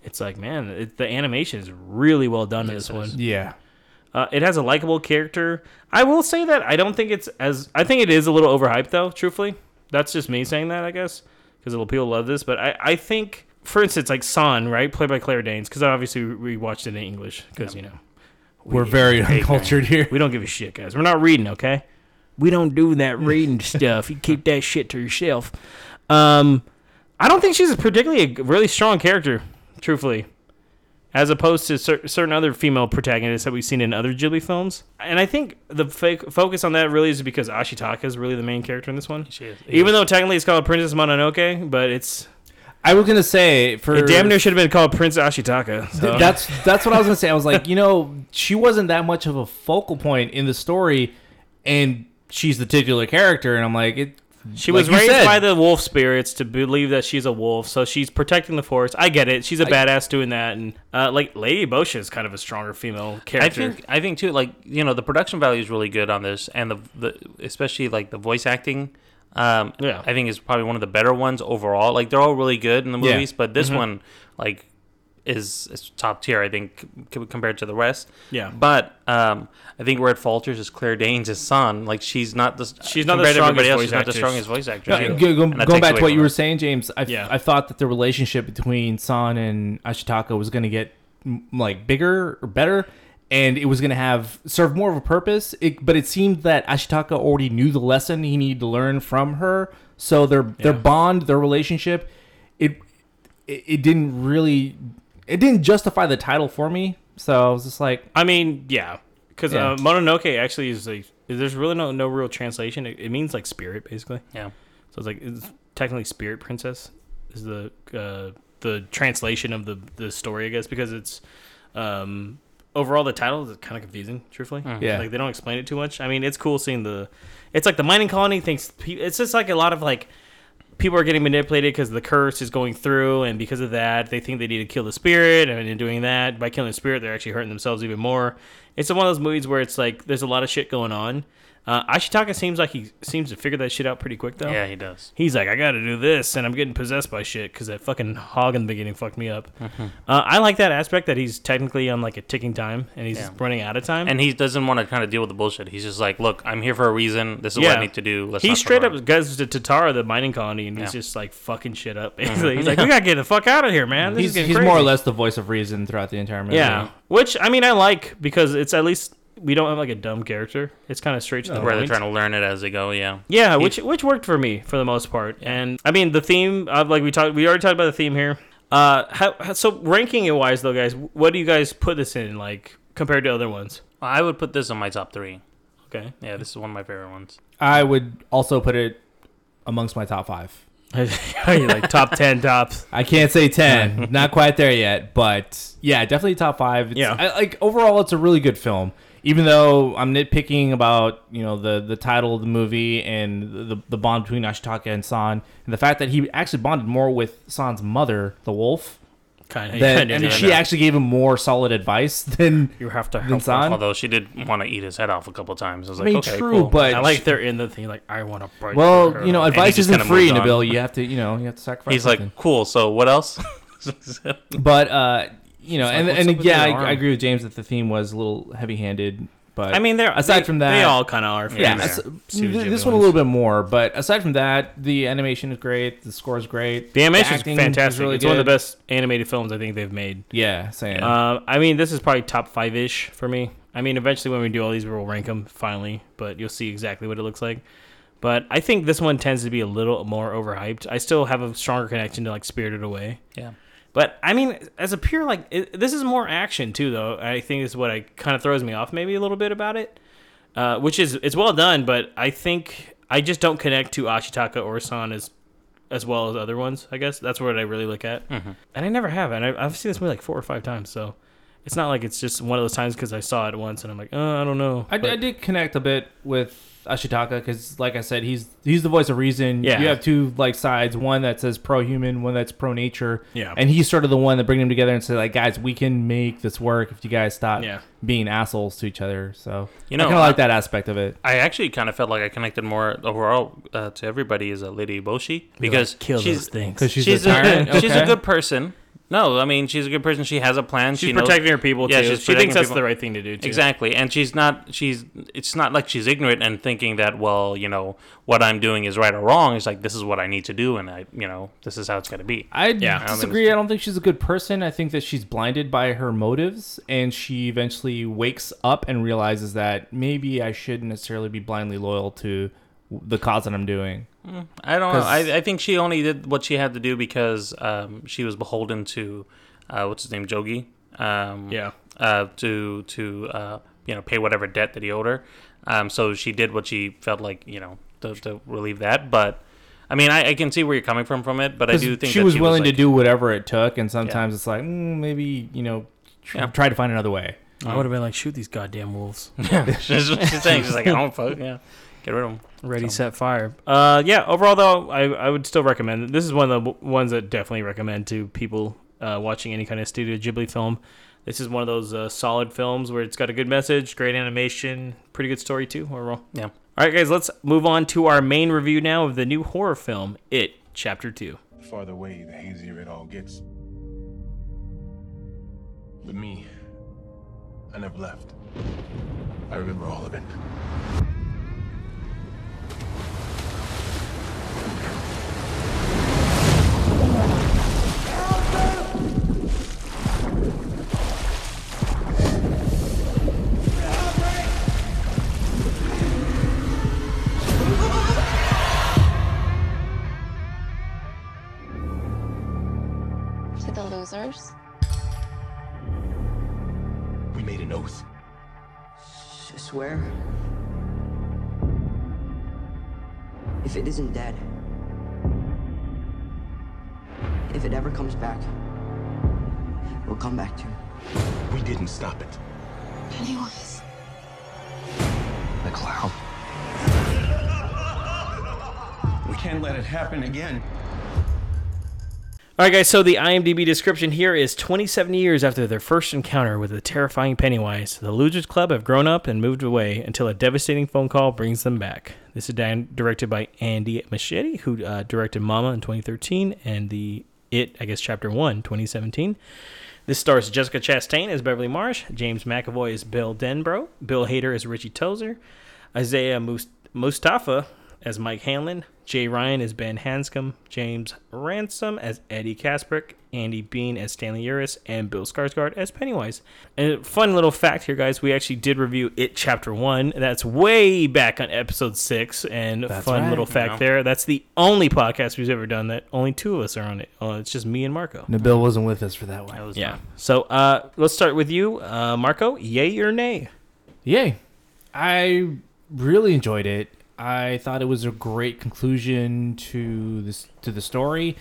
it's like, man, it, the animation is really well done in this one. Yeah. Uh, it has a likable character. I will say that I don't think it's as. I think it is a little overhyped, though. Truthfully, that's just me saying that, I guess, because a little people love this. But I, I think, for instance, like San, right, played by Claire Danes, because obviously we we watched it in English, because you know We're very Hey, uncultured here. we don't give a shit, guys. We're not reading, okay? We don't do that reading stuff. You keep that shit to yourself. Um, I don't think she's a particularly a really strong character, truthfully. as opposed to cer- certain other female protagonists that we've seen in other Ghibli films. And I think the fake focus on that really is because Ashitaka is really the main character in this one. She is- Even though technically it's called Princess Mononoke, but it's I was gonna say for it damn near should have been called Prince Ashitaka. So. Th- that's that's what I was gonna say. I was like, you know, she wasn't that much of a focal point in the story, and she's the titular character. And I'm like, it. She was raised said, by the wolf spirits to believe that she's a wolf, so she's protecting the forest. I get it. She's a badass doing that, and uh, like Lady Bosha is kind of a stronger female I character. think I think too like you know the production value is really good on this and the, the especially like the voice acting um Yeah. I think is probably one of the better ones overall like they're all really good in the Yeah. movies but this Mm-hmm. one like is, is top tier I think c- compared to the rest Yeah. but um I think where it falters is Claire Danes' San like she's not the She's not the compared to everybody strongest else voice she's not the actress. strongest voice actress No, go- go- going back to what you her. were saying, James, I, Yeah. I thought that the relationship between San and Ashitaka was going to get like bigger or better, and it was going to have serve more of a purpose. It, but it seemed that Ashitaka already knew the lesson he needed to learn from her, so their their bond, their relationship, it, it it didn't really, it didn't justify the title for me. So I was just like, I mean, yeah, because Yeah. uh, Mononoke actually is like there's really no no real translation. It, it means like spirit basically. yeah So it's like it's technically spirit princess is the uh, the translation of the the story, I guess, because it's um overall the title is kind of confusing. Truthfully, Yeah. like they don't explain it too much. I mean, it's cool seeing the. It's like the mining colony thinks pe- it's just like a lot of like people are getting manipulated because the curse is going through, and because of that, they think they need to kill the spirit, and in doing that, by killing the spirit, they're actually hurting themselves even more. It's one of those movies where it's like there's a lot of shit going on. Uh, Ashitaka seems like he seems to figure that shit out pretty quick though. yeah he does He's like, I gotta do this, and I'm getting possessed by shit because that fucking hog in the beginning fucked me up. Mm-hmm. Uh, I like that aspect that he's technically on like a ticking time and he's Yeah. running out of time. and he doesn't want to kind of deal with the bullshit he's just like look I'm here for a reason this is what I need to do Let's he straight up goes to Tatara, the mining colony, and he's just like fucking shit up. Basically, he's like, we gotta get the fuck out of here, man. This he's, is he's crazy. more or less the voice of reason throughout the entire movie. yeah. Which I mean, I like because it's at least we don't have like a dumb character. It's kind of straight to the where they're point. trying to learn it as they go yeah Yeah, which which worked for me for the most part. And I mean, the theme, uh, like we talked, we already talked about the theme here. Uh, how, how, so ranking it wise though, guys, what do you guys put this in like compared to other ones? I would put this on my top three. Okay, Yeah, this is one of my favorite ones. I would also put it amongst my top five. you like top ten tops. I can't say ten, not quite there yet, but yeah, definitely top five. It's, Yeah. I, like overall, it's a really good film. Even though I'm nitpicking about you know the the title of the movie and the the bond between Ashitaka and San, and the fact that he actually bonded more with San's mother, the wolf, Kind of. that and she actually gave him more solid advice than you have to than help. San. Although she did want to eat his head off a couple times. I was I like, mean, okay, true, cool. but I like they're in the thing like I want to break. well, her you know, advice isn't free. Nabil. You have to, you know, you have to sacrifice. he's something. like, cool. So what else? but uh, you know, It's like, and and yeah, I. I agree with James that the theme was a little heavy-handed. But I mean, they're aside they- from that, they all kind of are. for yeah, as- this Ghibli one a little bit more. But aside from that, the animation is great. The score is great. The animation is fantastic. really it's one of the best animated films I think they've made. Yeah, same. Uh, I mean, this is probably top five ish for me. I mean, eventually when we do all these, we'll rank them finally, but you'll see exactly what it looks like. But I think this one tends to be a little more overhyped. I still have a stronger connection to like Spirited Away. yeah. But I mean, as a pure like, it, this is more action too, though. I think is what I kind of throws me off maybe a little bit about it, uh, which is it's well done. But I think I just don't connect to Ashitaka or San as as well as other ones. I guess that's what I really look at, Mm-hmm. and I never have. And I, I've seen this movie like four or five times, so it's not like it's just one of those times because I saw it once and I'm like, oh, I don't know. I, But- I did connect a bit with Ashitaka because, like I said, he's he's the voice of reason. Yeah. You have two like sides, one that says pro-human, one that's pro-nature. Yeah. And he's sort of the one that bring them together and say, like, guys, we can make this work if you guys stop Yeah. being assholes to each other. So You know, I kind of like that aspect of it. I actually kind of felt like I connected more overall uh, to everybody as a Lady Boshi because kill she's those things. Because she's, she's a a, tyrant. she's a good person. No, I mean she's a good person. She has a plan. She's she knows- protecting her people Yeah, too. she's she thinks that's people. the right thing to do too. Exactly, and she's not. She's. It's not like she's ignorant and thinking that well, you know, what I'm doing is right or wrong. It's like this is what I need to do, and I, you know, this is how it's going to be. I Yeah. I disagree. I don't think she's a good person. I think that she's blinded by her motives, and she eventually wakes up and realizes that maybe I shouldn't necessarily be blindly loyal to the cause that I'm doing. I don't know. 'Cause- I, I think she only did what she had to do because um, she was beholden to uh, what's his name, Jogi, Um, Yeah. Uh, to to uh, you know pay whatever debt that he owed her. Um, so she did what she felt like you know to, to relieve that. But I mean, I, I can see where you're coming from from it. But I do think she that was willing like, to do whatever it took, and sometimes it's like mm, maybe you know tr- Yeah. try to find another way. I would have been like, shoot these goddamn wolves. She's, she's saying she's like I don't fuck yeah, get rid of them. Ready, set, fire. Uh, yeah. Overall, though, I, I would still recommend it. This is one of the ones that definitely recommend to people uh, watching any kind of Studio Ghibli film. This is one of those uh, solid films where it's got a good message, great animation, pretty good story too. Overall. Yeah. All right, guys. Let's move on to our main review now of the new horror film, It Chapter Two. The farther away, the hazier it all gets. But me, I never left. I remember all of it. To the losers. We made an oath. I swear. If it isn't dead, if it ever comes back, we'll come back to you. We didn't stop it. Pennywise. The clown. We can't let it happen again. All right, guys. So the IMDb description here is 27 years after their first encounter with the terrifying Pennywise, the Losers Club have grown up and moved away until a devastating phone call brings them back. This is di- directed by Andy Muschietti, who uh, directed Mama in 2013 and the It, I guess, Chapter One, 2017. This stars Jessica Chastain as Beverly Marsh, James McAvoy as Bill Denbrough, Bill Hader as Richie Tozier, Isaiah Mustafa as Mike Hanlon, Jay Ryan as Ben Hanscom, James Ransone as Eddie Kaspbrak, Andy Bean as Stanley Uris, and Bill Skarsgård as Pennywise. And a fun little fact here, guys, we actually did review It Chapter 1. That's way back on episode 6, and That's fun right. little fact Yeah. there. That's the only podcast we've ever done that only two of us are on it. Uh, it's just me and Marco. Nabil wasn't with us for that one. Yeah. So uh, let's start with you, uh, Marco. Yay or nay? Yay. I really enjoyed it. I thought it was a great conclusion to this to the story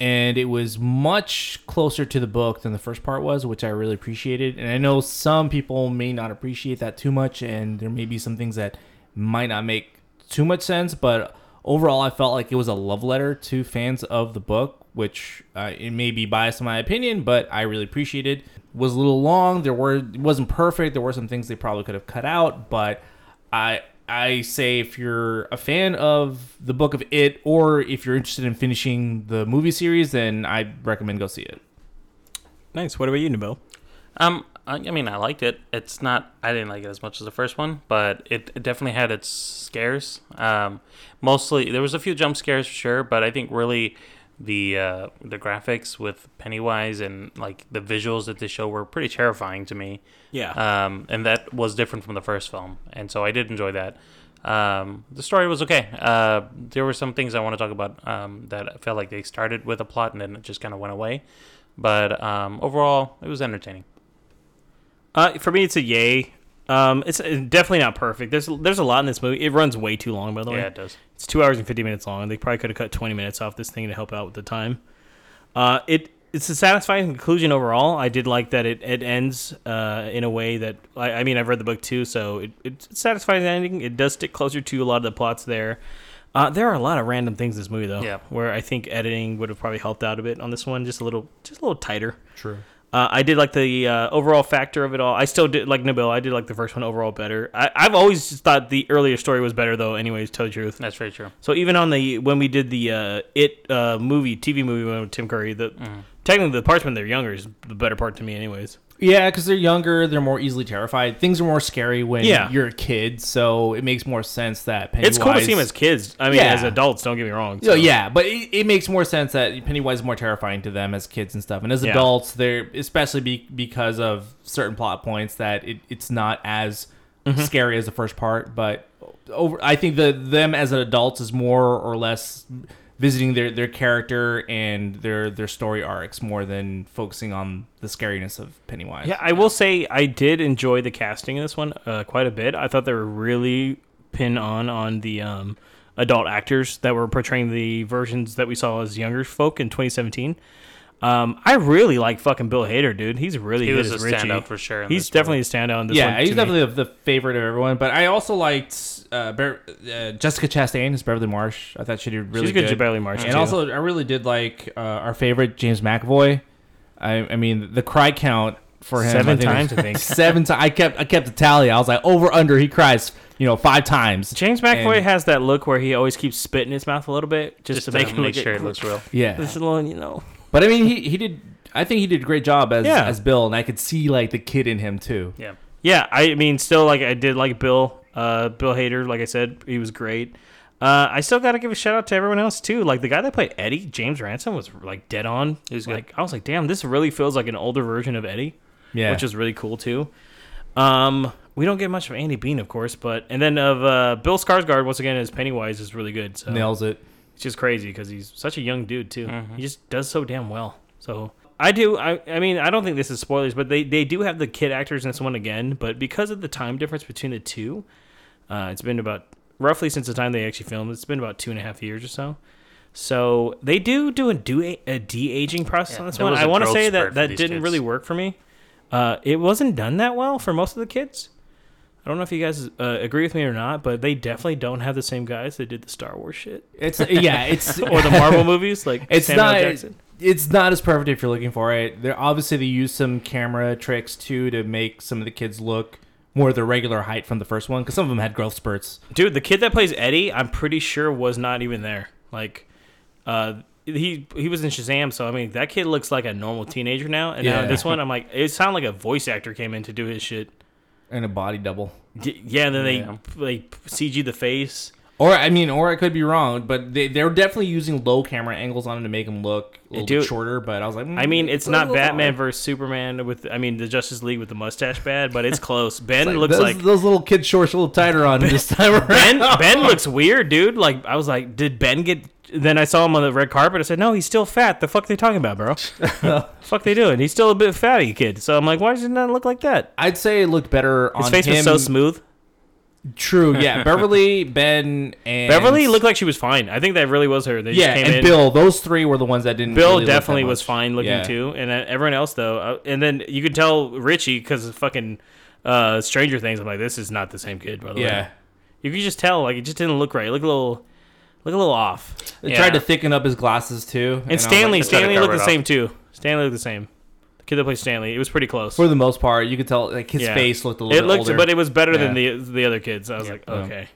and it was much closer to the book than the first part was, which I really appreciated. And I know some people may not appreciate that too much and there may be some things that might not make too much sense, but overall I felt like it was a love letter to fans of the book, which uh, it may be biased in my opinion, but I really appreciated. It was a little long. There were it wasn't perfect. There were some things they probably could have cut out, but I I say if you're a fan of the book of it, or if you're interested in finishing the movie series, then I recommend go see it. Nice. What about you, Nabil? Um, I, I mean, I liked it. It's not. I didn't like it as much as the first one, but it, it definitely had its scares. Um, mostly there was a few jump scares for sure, but I think really the uh, the graphics with Pennywise and like the visuals that they show were pretty terrifying to me. Yeah. Um, and that was different from the first film, and so I did enjoy that. Um, the story was okay. Uh, there were some things I want to talk about um, that I felt like they started with a plot and then it just kind of went away. But um, overall, it was entertaining. Uh, for me, it's a yay. Um, it's uh, definitely not perfect. There's there's a lot in this movie. It runs way too long, by the way. Yeah, it does. It's two hours and fifty minutes long. They probably could have cut twenty minutes off this thing to help out with the time. Uh, it it's a satisfying conclusion overall. I did like that it, it ends uh, in a way that I, I mean I've read the book too, so it, it's satisfying ending. It does stick closer to a lot of the plots there. Uh, there are a lot of random things in this movie though, Yeah. where I think editing would have probably helped out a bit on this one, just a little just a little tighter. True. Uh, I did like the uh, overall factor of it all. I still did like Nabil. I did like the first one overall better. I, I've always just thought the earlier story was better though. Anyways, to tell the truth. That's very true. So even on the when we did the uh, it uh, movie TV movie with Tim Curry, the Mm. technically the parts when they're younger is the better part to me. Anyways. Yeah, because they're younger, they're more easily terrified. Things are more scary when Yeah. you're a kid, so it makes more sense that Pennywise. It's cool to see them as kids. I mean, Yeah. as adults, don't get me wrong. So, yeah, but it, it makes more sense that Pennywise is more terrifying to them as kids and stuff, and as Yeah. adults, they're especially be, because of certain plot points that it, it's not as Mhm. scary as the first part. But over, I think the them as adults is more or less visiting their their character and their their story arcs more than focusing on the scariness of Pennywise. Yeah, I will say I did enjoy the casting in this one uh, quite a bit. I thought they were really pin on on the um, adult actors that were portraying the versions that we saw as younger folk in 2017. Um, I really like fucking Bill Hader, dude. He's really He good was as a Richie. standout for sure He's this definitely a standout in this one. yeah, he's to me. definitely the, the favorite of everyone. But I also liked uh, Ber- uh, Jessica Chastain as Beverly Marsh. I thought she did really She's good good. as Beverly Marsh, and too. also I really did like uh, our favorite James McAvoy. I, I mean, the cry count for him Seven I think, times, I think. seven times. I kept I kept a tally. I was like over under. He cries, you know, five times. James McAvoy And- has that look where he always keeps spit in his mouth a little bit just, Just to to make, him make sure it looks real. Yeah. This is one, you know. But I mean, he he did. I think he did a great job as Yeah. as Bill, and I could see like the kid in him too. Yeah. Yeah, I mean, still like I did like Bill, uh, Bill Hader. Like I said, he was great. Uh, I still got to give a shout out to everyone else too. Like the guy that played Eddie, James Ransone, was like dead on. He was good. like I was like, damn, this really feels like an older version of Eddie. Yeah. which is really cool too. Um, we don't get much of Andy Bean, of course, but and then of uh, Bill Skarsgård once again as Pennywise is really good. So Nails it. It's just crazy because he's such a young dude too. Mm-hmm. He just does so damn well. So I do. I, I mean, I don't think this is spoilers, but they they do have the kid actors in this one again. But because of the time difference between the two, uh, it's been about roughly since the time they actually filmed. It's been about two and a half years or so. So they do do a do a de aging process Yeah, on this one. I want to say that that didn't kids. really work for me. Uh, it wasn't done that well for most of the kids. I don't know if you guys uh, agree with me or not, but they definitely don't have the same guys that did the Star Wars shit. It's yeah, it's or the Marvel movies like it's Samuel not Jackson. it's not as perfect if you're looking for it. They're obviously they use some camera tricks too to make some of the kids look more the regular height from the first one because some of them had growth spurts. Dude, the kid that plays Eddie, I'm pretty sure was not even there. Like, uh, he he was in Shazam, so I mean that kid looks like a normal teenager now. And now this one, I'm like, it sounded like a voice actor came in to do his shit. And a body double. D- Yeah, and then Yeah. they like CG the face. Or I mean, or I could be wrong, but they they're definitely using low camera angles on him to make him look a little Dude, bit shorter. But I was like, mm, I mean, it's not Batman versus Superman with I mean the Justice League with the mustache bad, but it's close. Ben Like, looks those, like those little kid shorts a little tighter on him this time around. Ben Ben looks weird, dude. Like I was like, did Ben get? Then I saw him on the red carpet. I said, no, he's still fat. The fuck they talking about, bro? fuck they doing? He's still a bit fatty kid. So I'm like, why does it not look like that? I'd say it looked better His on face him. was so smooth. True, yeah. Beverly, Ben, and Beverly looked like she was fine. I think that really was her. They yeah, just came and in. Bill. Those three were the ones that didn't. Bill really look that definitely was fine looking Yeah. too, and then everyone else though. Uh, and then you could tell Richie because of fucking uh, Stranger Things. I'm like, this is not the same kid, by the way. Yeah. way. You could just tell, like, it just didn't look right. It looked a little, look a little off. They Yeah. tried to thicken up his glasses too. And I was Stanley, like, They tried to Stanley looked the it same too. Stanley looked the same. The kid that plays Stanley, it was pretty close. for the most part, you could tell like his Yeah. face looked a little It bit looked, older. but it was better than the the other kids. I was like, Yeah. okay.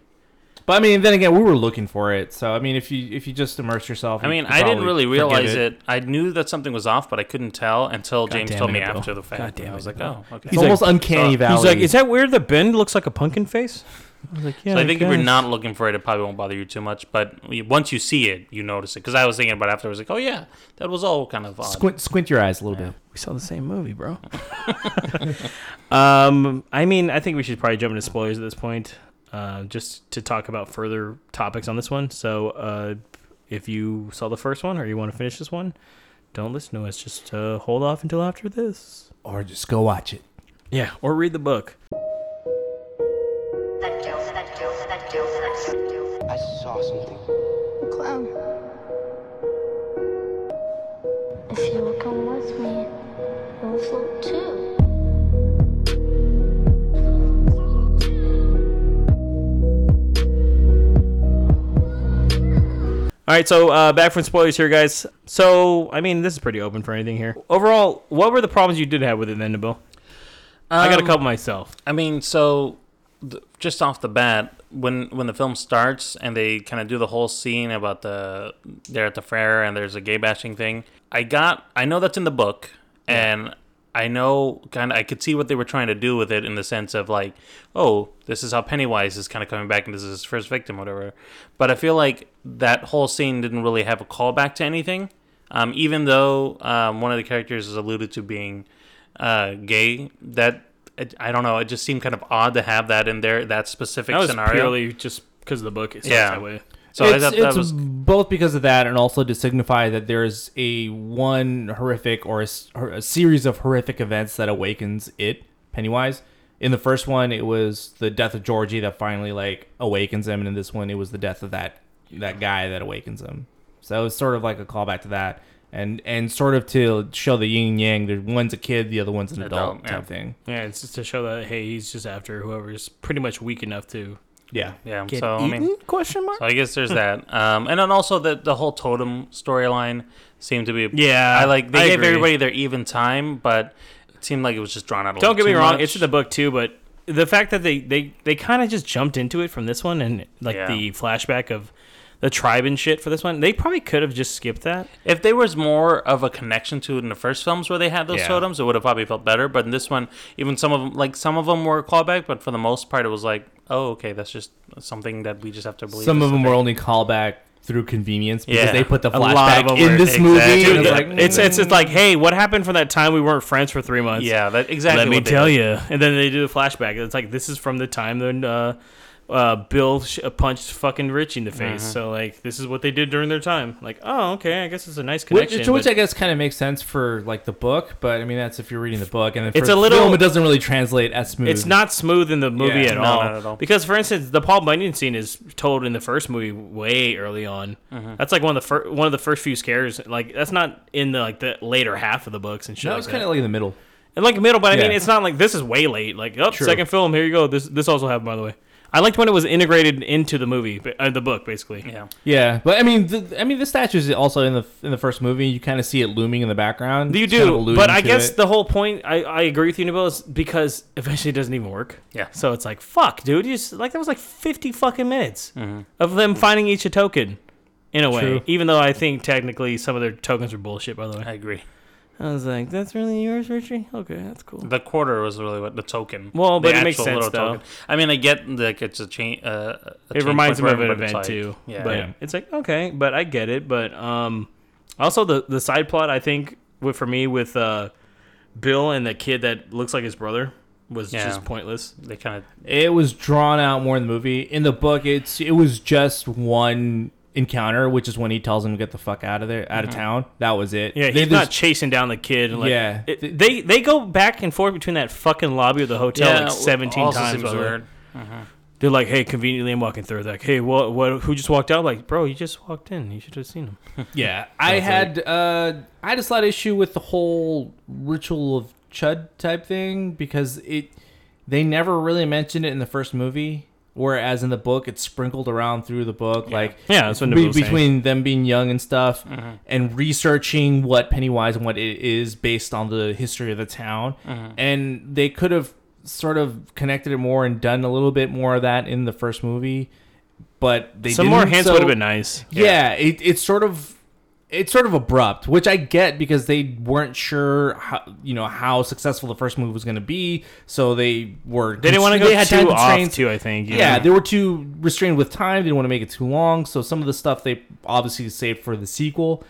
But I mean, then again, we were looking for it. So I mean, if you if you just immerse yourself, I mean, could I didn't really realize it. I knew that something was off, but I couldn't tell until God James damn told it, me Bill. after the fact. God damn and I was like, Bill. oh, okay. It's almost uncanny valley. He's like, is that weird The bend looks like a pumpkin face? I was like, yeah. so I think if you're not looking for it, it probably won't bother you too much. But once you see it, you notice it. Because I was thinking about it after. I was like, oh yeah, that was all kind of odd. squint squint your eyes a little bit. we saw the same movie, bro. um, I mean, I think we should probably jump into spoilers at this point, uh, just to talk about further topics on this one. So, uh, if you saw the first one or you want to finish this one, don't listen to us. Just uh, hold off until after this. Or just go watch it. Yeah, or read the book. I saw something. Clown. If you will come with me, you'll float too. All right, so uh, back from spoilers here, guys. So, I mean, this is pretty open for anything here. Overall, what were the problems you did have with it then, Bill? I got a Um, couple myself. I mean, so th- just off the bat, when when the film starts and they kind of do the whole scene about the they're at the fair and there's a gay bashing thing, I got I know that's in the book and I know kind of I could see what they were trying to do with it in the sense of like, oh, this is how Pennywise is kind of coming back and this is his first victim, whatever. But I feel like that whole scene didn't really have a callback to anything. Um, even though um, one of the characters is alluded to being uh, gay, that it, I don't know. It just seemed kind of odd to have that in there, that specific That was scenario. purely just because of the book. It Yeah. that way. So I it's, that it's was both because of that, and also to signify that there's a one horrific or a, s- or a series of horrific events that awakens it, Pennywise. In the first one, it was the death of Georgie that finally like awakens him, and in this one, it was the death of that that guy that awakens him. So it's sort of like a callback to that, and and sort of to show the yin and yang. There's one's a kid, the other one's an adult, Adult, yeah. type thing. Yeah, it's just to show that hey, he's just after whoever's pretty much weak enough to. Yeah. yeah. Get so I mean. Question mark. So I guess there's that. Um, and then also the the whole totem storyline seemed to be. Yeah, I like they I gave agree. everybody their even time, but it seemed like it was just drawn out. A Don't get little me wrong, much. it's in the book too, but the fact that they they they kind of just jumped into it from this one and like Yeah. the flashback of the tribe and shit for this one, they probably could have just skipped that. If there was more of a connection to it in the first films where they had those Yeah. totems, it would have probably felt better. But in this one, even some of them, like some of them were callback, but for the most part, it was like, oh, okay, that's just something that we just have to believe. Some of them the were thing. only callback through convenience because Yeah. they put the A lot of flashback in this exactly. movie. Dude, it's the- like, it's it's it's like, hey, what happened from that time we weren't friends for three months? Yeah, that exactly. Let me they tell did. you. And then they do the flashback. It's like this is from the time when uh, uh, Bill sh- punched fucking Rich in the face. Mhm. So like this is what they did during their time. Like oh okay, I guess it's a nice Which, connection. which but- I guess kind of makes sense for like the book, but I mean that's if you're reading the book, and It's a little- film, it doesn't really translate as smooth. It's not smooth in the movie Yeah, at, no, all. at all. Because, for instance, the Paul Bunyan scene is told in the first movie way early on. Mhm. That's like one of the fir- one of the first few scares. Like that's not in the like the later half of the books and shit. No, like it's kind of like in the middle. and like middle, but I mean, it's not like this is way late. Like, oh, True. second film, here you go. This this also happened by the way. I liked when it was integrated into the movie, uh, the book, basically. Yeah. Yeah, but I mean, the, I mean, the statues also in the in the first movie. You kind of see it looming in the background. You It's kind of do, but I guess it. the whole point, I, I agree with you, Nabil, is because eventually it doesn't even work. Yeah. So it's like, fuck, dude. You just, like, that was like 50 fucking minutes Mhm. of them finding each a token, in a way. True. Even though I think technically some of their tokens are bullshit, by the way. I agree. I was like, that's really yours, Richie? Okay, that's cool. The quarter was really what the token. Well, The but it makes actual sense, little though. token. I mean, I get like it's a chain. Uh, a It change reminds me of an event like- too. Yeah. But Yeah. it's like, okay, but I get it. But um, also the, the side plot, I think, with, for me, with uh, Bill and the kid that looks like his brother was Yeah. just pointless. they kind of it was drawn out more in the movie. In the book, it's it was just one encounter, which is when he tells him to get the fuck out of there, out of town. That was it. Mm-hmm. Yeah, They he's not chasing down the kid. And like, Yeah. it- they they go back and forth between that fucking lobby of the hotel Yeah, like seventeen also times. seems by the way. weird. They're like, "Hey, conveniently, I'm walking through." They're like, "Hey, what? What? Who just walked out?" Like, bro, you just walked in. You should have seen him. Yeah, I Sounds had uh, I had a slight issue with the whole ritual of Chud type thing because it they never really mentioned it in the first movie, whereas in the book it's sprinkled around through the book, like Yeah, that's what be- Nabil was saying. between them being young and stuff, Mm-hmm. and researching what Pennywise and what it is based on the history of the town, Mm-hmm. and they could have sort of connected it more and done a little bit more of that in the first movie. But they Some more didn't, hints so- would have been nice. yeah, it, it's sort of it's sort of abrupt, which I get because they weren't sure how you know how successful the first movie was going to be, so they were They didn't want to go they had time too off too. I think. you Yeah, they were too restrained with time. They didn't want to make it too long, so some of the stuff they obviously saved for the sequel,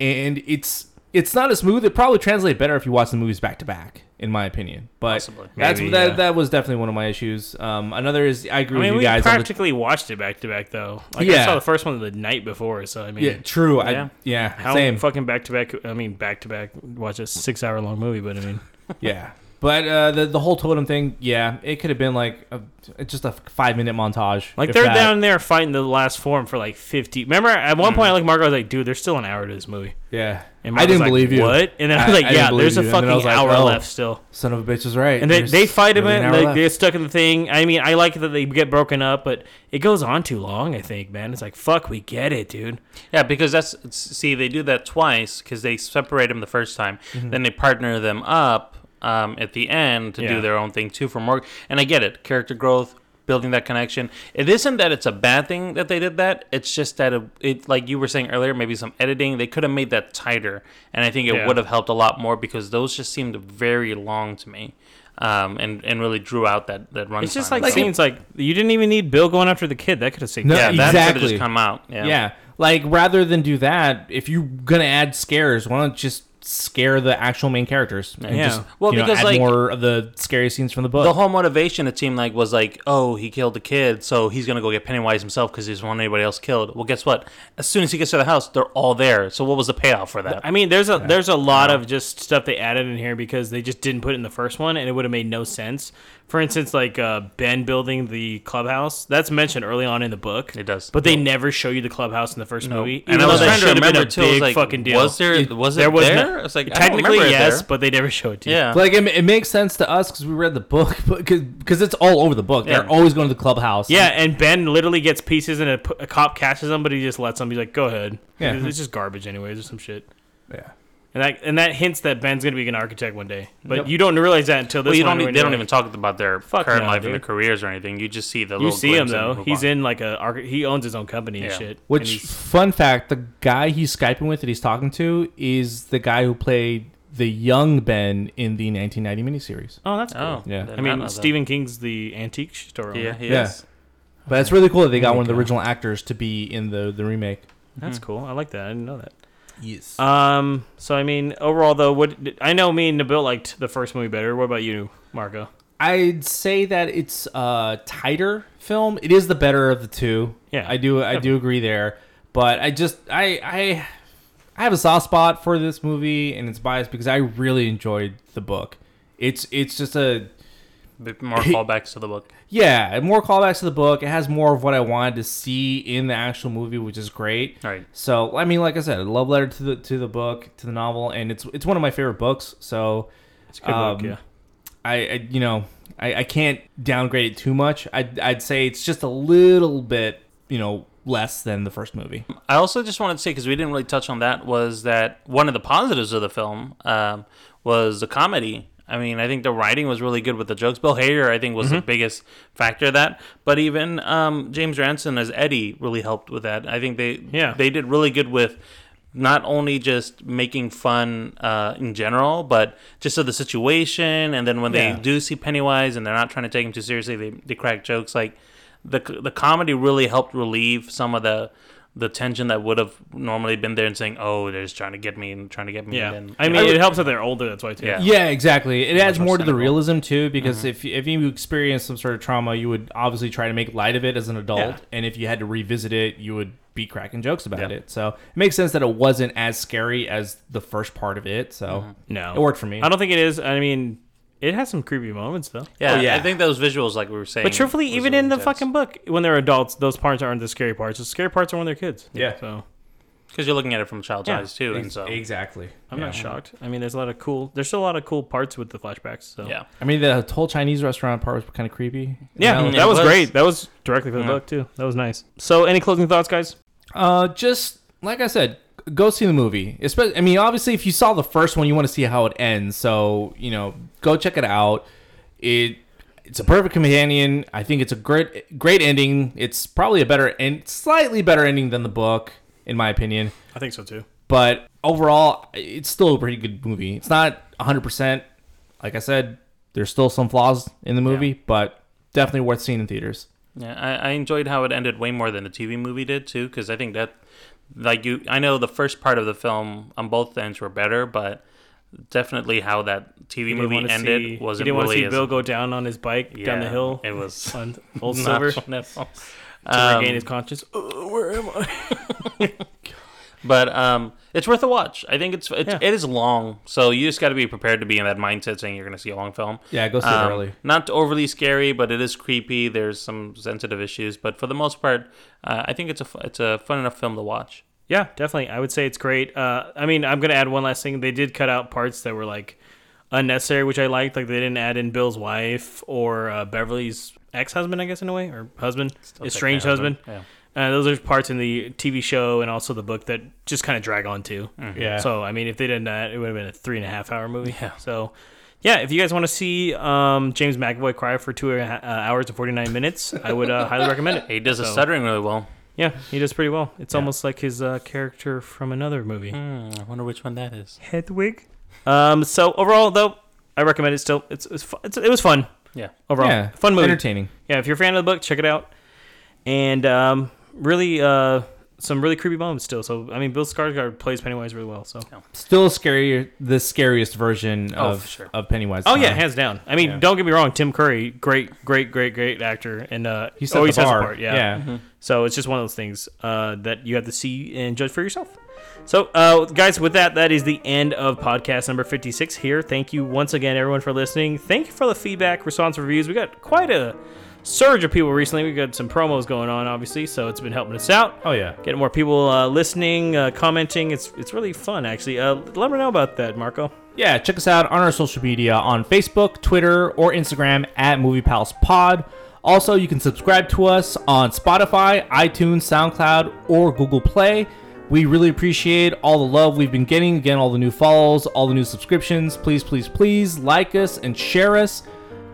and it's it's not as smooth. It probably translated better if you watch the movies back to back, in my opinion. But Possibly. that's Maybe, that yeah. that was definitely one of my issues. Um, another is I agree I mean, with we you guys. on the- practically watched it back to back though. Like I saw the first one the night before, so I mean, yeah, true. Yeah. I, yeah, how same. fucking back to back? I mean, back to back. Watch a six hour long movie, but I mean, yeah. But uh, the the whole totem thing, yeah, it could have been like a, just a five minute montage. like they're that. down there fighting the last form for like fifty. Remember at one Mm. point, like Marco was like, "Dude, there's still an hour to this movie." Yeah, And I didn't like, believe you. What? And then I I- was like, I "Yeah, believe there's a you. And then I fucking like, hour oh. left still." Son of a bitch is right. And they, There's they fight him and hour they left. get stuck in the thing. I mean, I like that they get broken up, but it goes on too long. I think, man, it's like fuck, we get it, dude. Yeah, because that's see they do that twice because they separate them the first time, Mm-hmm. then they partner them up um, at the end to Yeah. do their own thing too for more. And I get it, character growth, building that connection. It isn't that it's a bad thing that they did that. It's just that it, it like you were saying earlier, maybe some editing they could have made that tighter, and I think it Yeah. would have helped a lot more because those just seemed very long to me. Um, and, and really drew out that that run. It's just time. like, scenes like you didn't even need Bill going after the kid. That could have saved. No, yeah, time. that could have exactly. just come out. Yeah. Yeah. like rather than do that, if you're gonna add scares, why don't just scare the actual main characters. And Yeah. just, Well, you know, because, add like, more of the scary scenes from the book. The whole motivation it seemed like was like, oh, he killed the kid, so he's gonna go get Pennywise himself because he doesn't want anybody else killed. Well, guess what? As soon as he gets to the house, they're all there. So what was the payoff for that? I mean, there's a there's a lot of just stuff they added in here because they just didn't put it in the first one, and it would have made no sense. For instance, like uh, Ben building the clubhouse, that's mentioned early on in the book. It does, but they never show you the clubhouse in the first Nope. movie. And I was trying to should have been remember, a too, was big like, fucking deal. was there- was it no- there? It's like, I don't technically it yes, there. but they never show it to you. Yeah. Like it, it makes sense to us because we read the book, because it's all over the book. Yeah. They're always going to the clubhouse. Yeah, and Ben literally gets pieces, and a, a cop catches him, but he just lets him. He's like, "Go ahead." Yeah. it's just garbage, anyways, or some shit. Yeah. And that and that hints that Ben's gonna be an architect one day, but Yep. you don't realize that until this well, you one. don't. when They don't like- even talk about their Fuck current no, life and their careers or anything. You just see the. You little see him though. He's on. in like a he owns his own company and shit. Which he's- fun fact? The guy he's skyping with that he's talking to is the guy who played the young Ben in the 1990 miniseries. oh, that's cool. Oh, Yeah. I not mean, know that. Stephen King's the antique store. owner. Yeah, he Yeah. is. But it's really cool that they got Oh, one of the original actors to be in the the remake. That's hmm. cool. I like that. I didn't know that. Yes. Um. So I mean, overall though, what I know, me and Nabil liked the first movie better. What about you, Marco? I'd say that it's a tighter film. It is the better of the two. Yeah, I do. I do agree there. But I just I I I have a soft spot for this movie, and it's biased because I really enjoyed the book. It's it's just a Bit more callbacks to the book. yeah, more callbacks to the book. It has more of what I wanted to see in the actual movie, which is great. Right. So I mean, like I said, a love letter to the to the book, to the novel, and it's it's one of my favorite books. So It's a good book, yeah. I, I you know I, I can't downgrade it too much. I'd I'd say it's just a little bit you know less than the first movie. I also just wanted to say because we didn't really touch on that was that one of the positives of the film um, was the comedy. I mean, I think the writing was really good with the jokes. Bill Hader, I think, was the Mm-hmm. biggest factor of that. But even um, James Ransone as Eddie really helped with that. I think they Yeah. they did really good with not only just making fun uh, in general, but just of the situation. And then when Yeah. they do see Pennywise and they're not trying to take him too seriously, they, they crack jokes. Like the the comedy really helped relieve some of the the tension that would have normally been there and saying, "Oh, they're just trying to get me and trying to get me." Yeah. And, I mean, it helps that they're older. That's why too. Yeah. Yeah, exactly. It adds more more to the realism too, because Mm-hmm. if if you experience some sort of trauma, you would obviously try to make light of it as an adult, Yeah. and if you had to revisit it, you would be cracking jokes about Yeah. it. So it makes sense that it wasn't as scary as the first part of it. So No, it worked for me. I don't think it is. I mean, it has some creepy moments though. yeah, Oh, yeah. I think those visuals, like we were saying, But truthfully, even really in the intense. fucking book, when they're adults, those parts aren't the scary parts. The scary parts are when they're kids. Yeah. So because you're looking at it from a child's Yeah. eyes too, and so exactly. I'm Yeah. not shocked. I mean, there's a lot of cool. There's still a lot of cool parts with the flashbacks. So yeah. I mean, the whole Chinese restaurant part was kind of creepy. Yeah, You know? that was, was. great. That was directly for the Yeah. book too. That was nice. So, any closing thoughts, guys? Uh, just like I said, go see the movie. Especially, I mean, obviously, if you saw the first one, you want to see how it ends. So you know, go check it out. It it's a perfect companion. I think it's a great great ending. It's probably a better and slightly better ending than the book, in my opinion. I think so too. But overall, it's still a pretty good movie. It's not 100. percent Like I said, there's still some flaws in the movie, but definitely worth seeing in theaters. Yeah, I, I enjoyed how it ended way more than the TV movie did too, because I think that, like you, I know the first part of the film on both ends were better, but definally how that TV You movie ended see, wasn't you didn't want to see as Bill go down on his bike down the hill. It was on Old Silver to Um, regain his conscience. Oh, where am I? But um, it's worth a watch. I think it's, it's Yeah. it is long, so you just got to be prepared to be in that mindset saying you're going to see a long film. Yeah, go see it Um, early. Not overly scary, but it is creepy. There's some sensitive issues, but for the most part, uh, I think it's a it's a fun enough film to watch. Yeah, definitely. I would say it's great. Uh, I mean, I'm gonna add one last thing. They did cut out parts that were like unnecessary, which I liked. Like they didn't add in Bill's wife or uh, Beverly's ex-husband, I guess in a way, or husband, estranged technically husband. husband, Uh, those are parts in the TV show and also the book that just kind of drag on too. Yeah. So I mean, if they did that, it would have been a three and a half hour movie. Yeah. So. Yeah, if you guys want to see um, James McAvoy cry for two and a ha- uh, hours and 49 minutes, I would uh, highly recommend it. He does the stuttering really well. Yeah, he does pretty well. It's almost like his uh, character from another movie. Hmm, I wonder which one that is. Hedwig. Um. So overall, though, I recommend it. Still, it's it's, fu- it's it was fun. Yeah. Overall, Yeah, fun movie, entertaining. Yeah, if you're a fan of the book, check it out. And um, really, uh, some really creepy moments still. So I mean, Bill Skarsgård plays Pennywise really well. So Still scary, the scariest version Oh, of sure. of Pennywise. Oh yeah, hands down. I mean, yeah. don't get me wrong. Tim Curry, great, great, great, great actor, and uh, He set always the sets bar. apart. Yeah. Yeah. Mhm. So it's just one of those things uh, that you have to see and judge for yourself. So, uh, guys, with that, that is the end of podcast number 56 here. Thank you once again, everyone, for listening. Thank you for the feedback, response, reviews. We got quite a surge of people recently. We've got some promos going on, obviously, so it's been helping us out. Oh yeah, getting more people uh, listening, uh, commenting. It's it's really fun, actually. Uh, let me know about that, Marco. Yeah, check us out on our social media on Facebook, Twitter, or Instagram at Movie Pals Pod. Also, you can subscribe to us on Spotify, iTunes, SoundCloud, or Google Play. We really appreciate all the love we've been getting. Again, all the new follows, all the new subscriptions. Please, please, please like us and share us.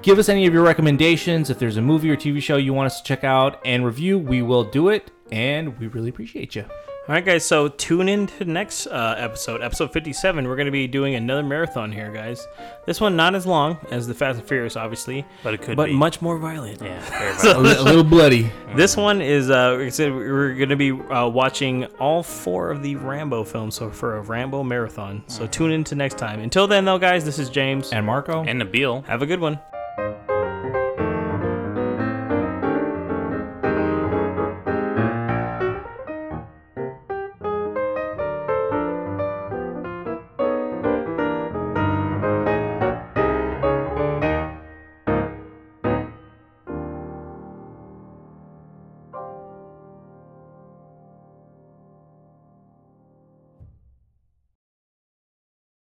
Give us any of your recommendations. If there's a movie or TV show you want us to check out and review, we will do it. And we really appreciate you. All right, guys. So tune in to the next uh, episode, episode 57. We're going to be doing another marathon here, guys. This one not as long as the Fast and Furious, obviously, But it could but be. much more violent. Yeah, very So- violent. A little bloody. This one is uh, like I said, we're going to be uh, watching all four of the Rambo films, so for a Rambo marathon. So tune in to next time. Until then, though, guys, this is James And Marco. And Nabil. Have a good one.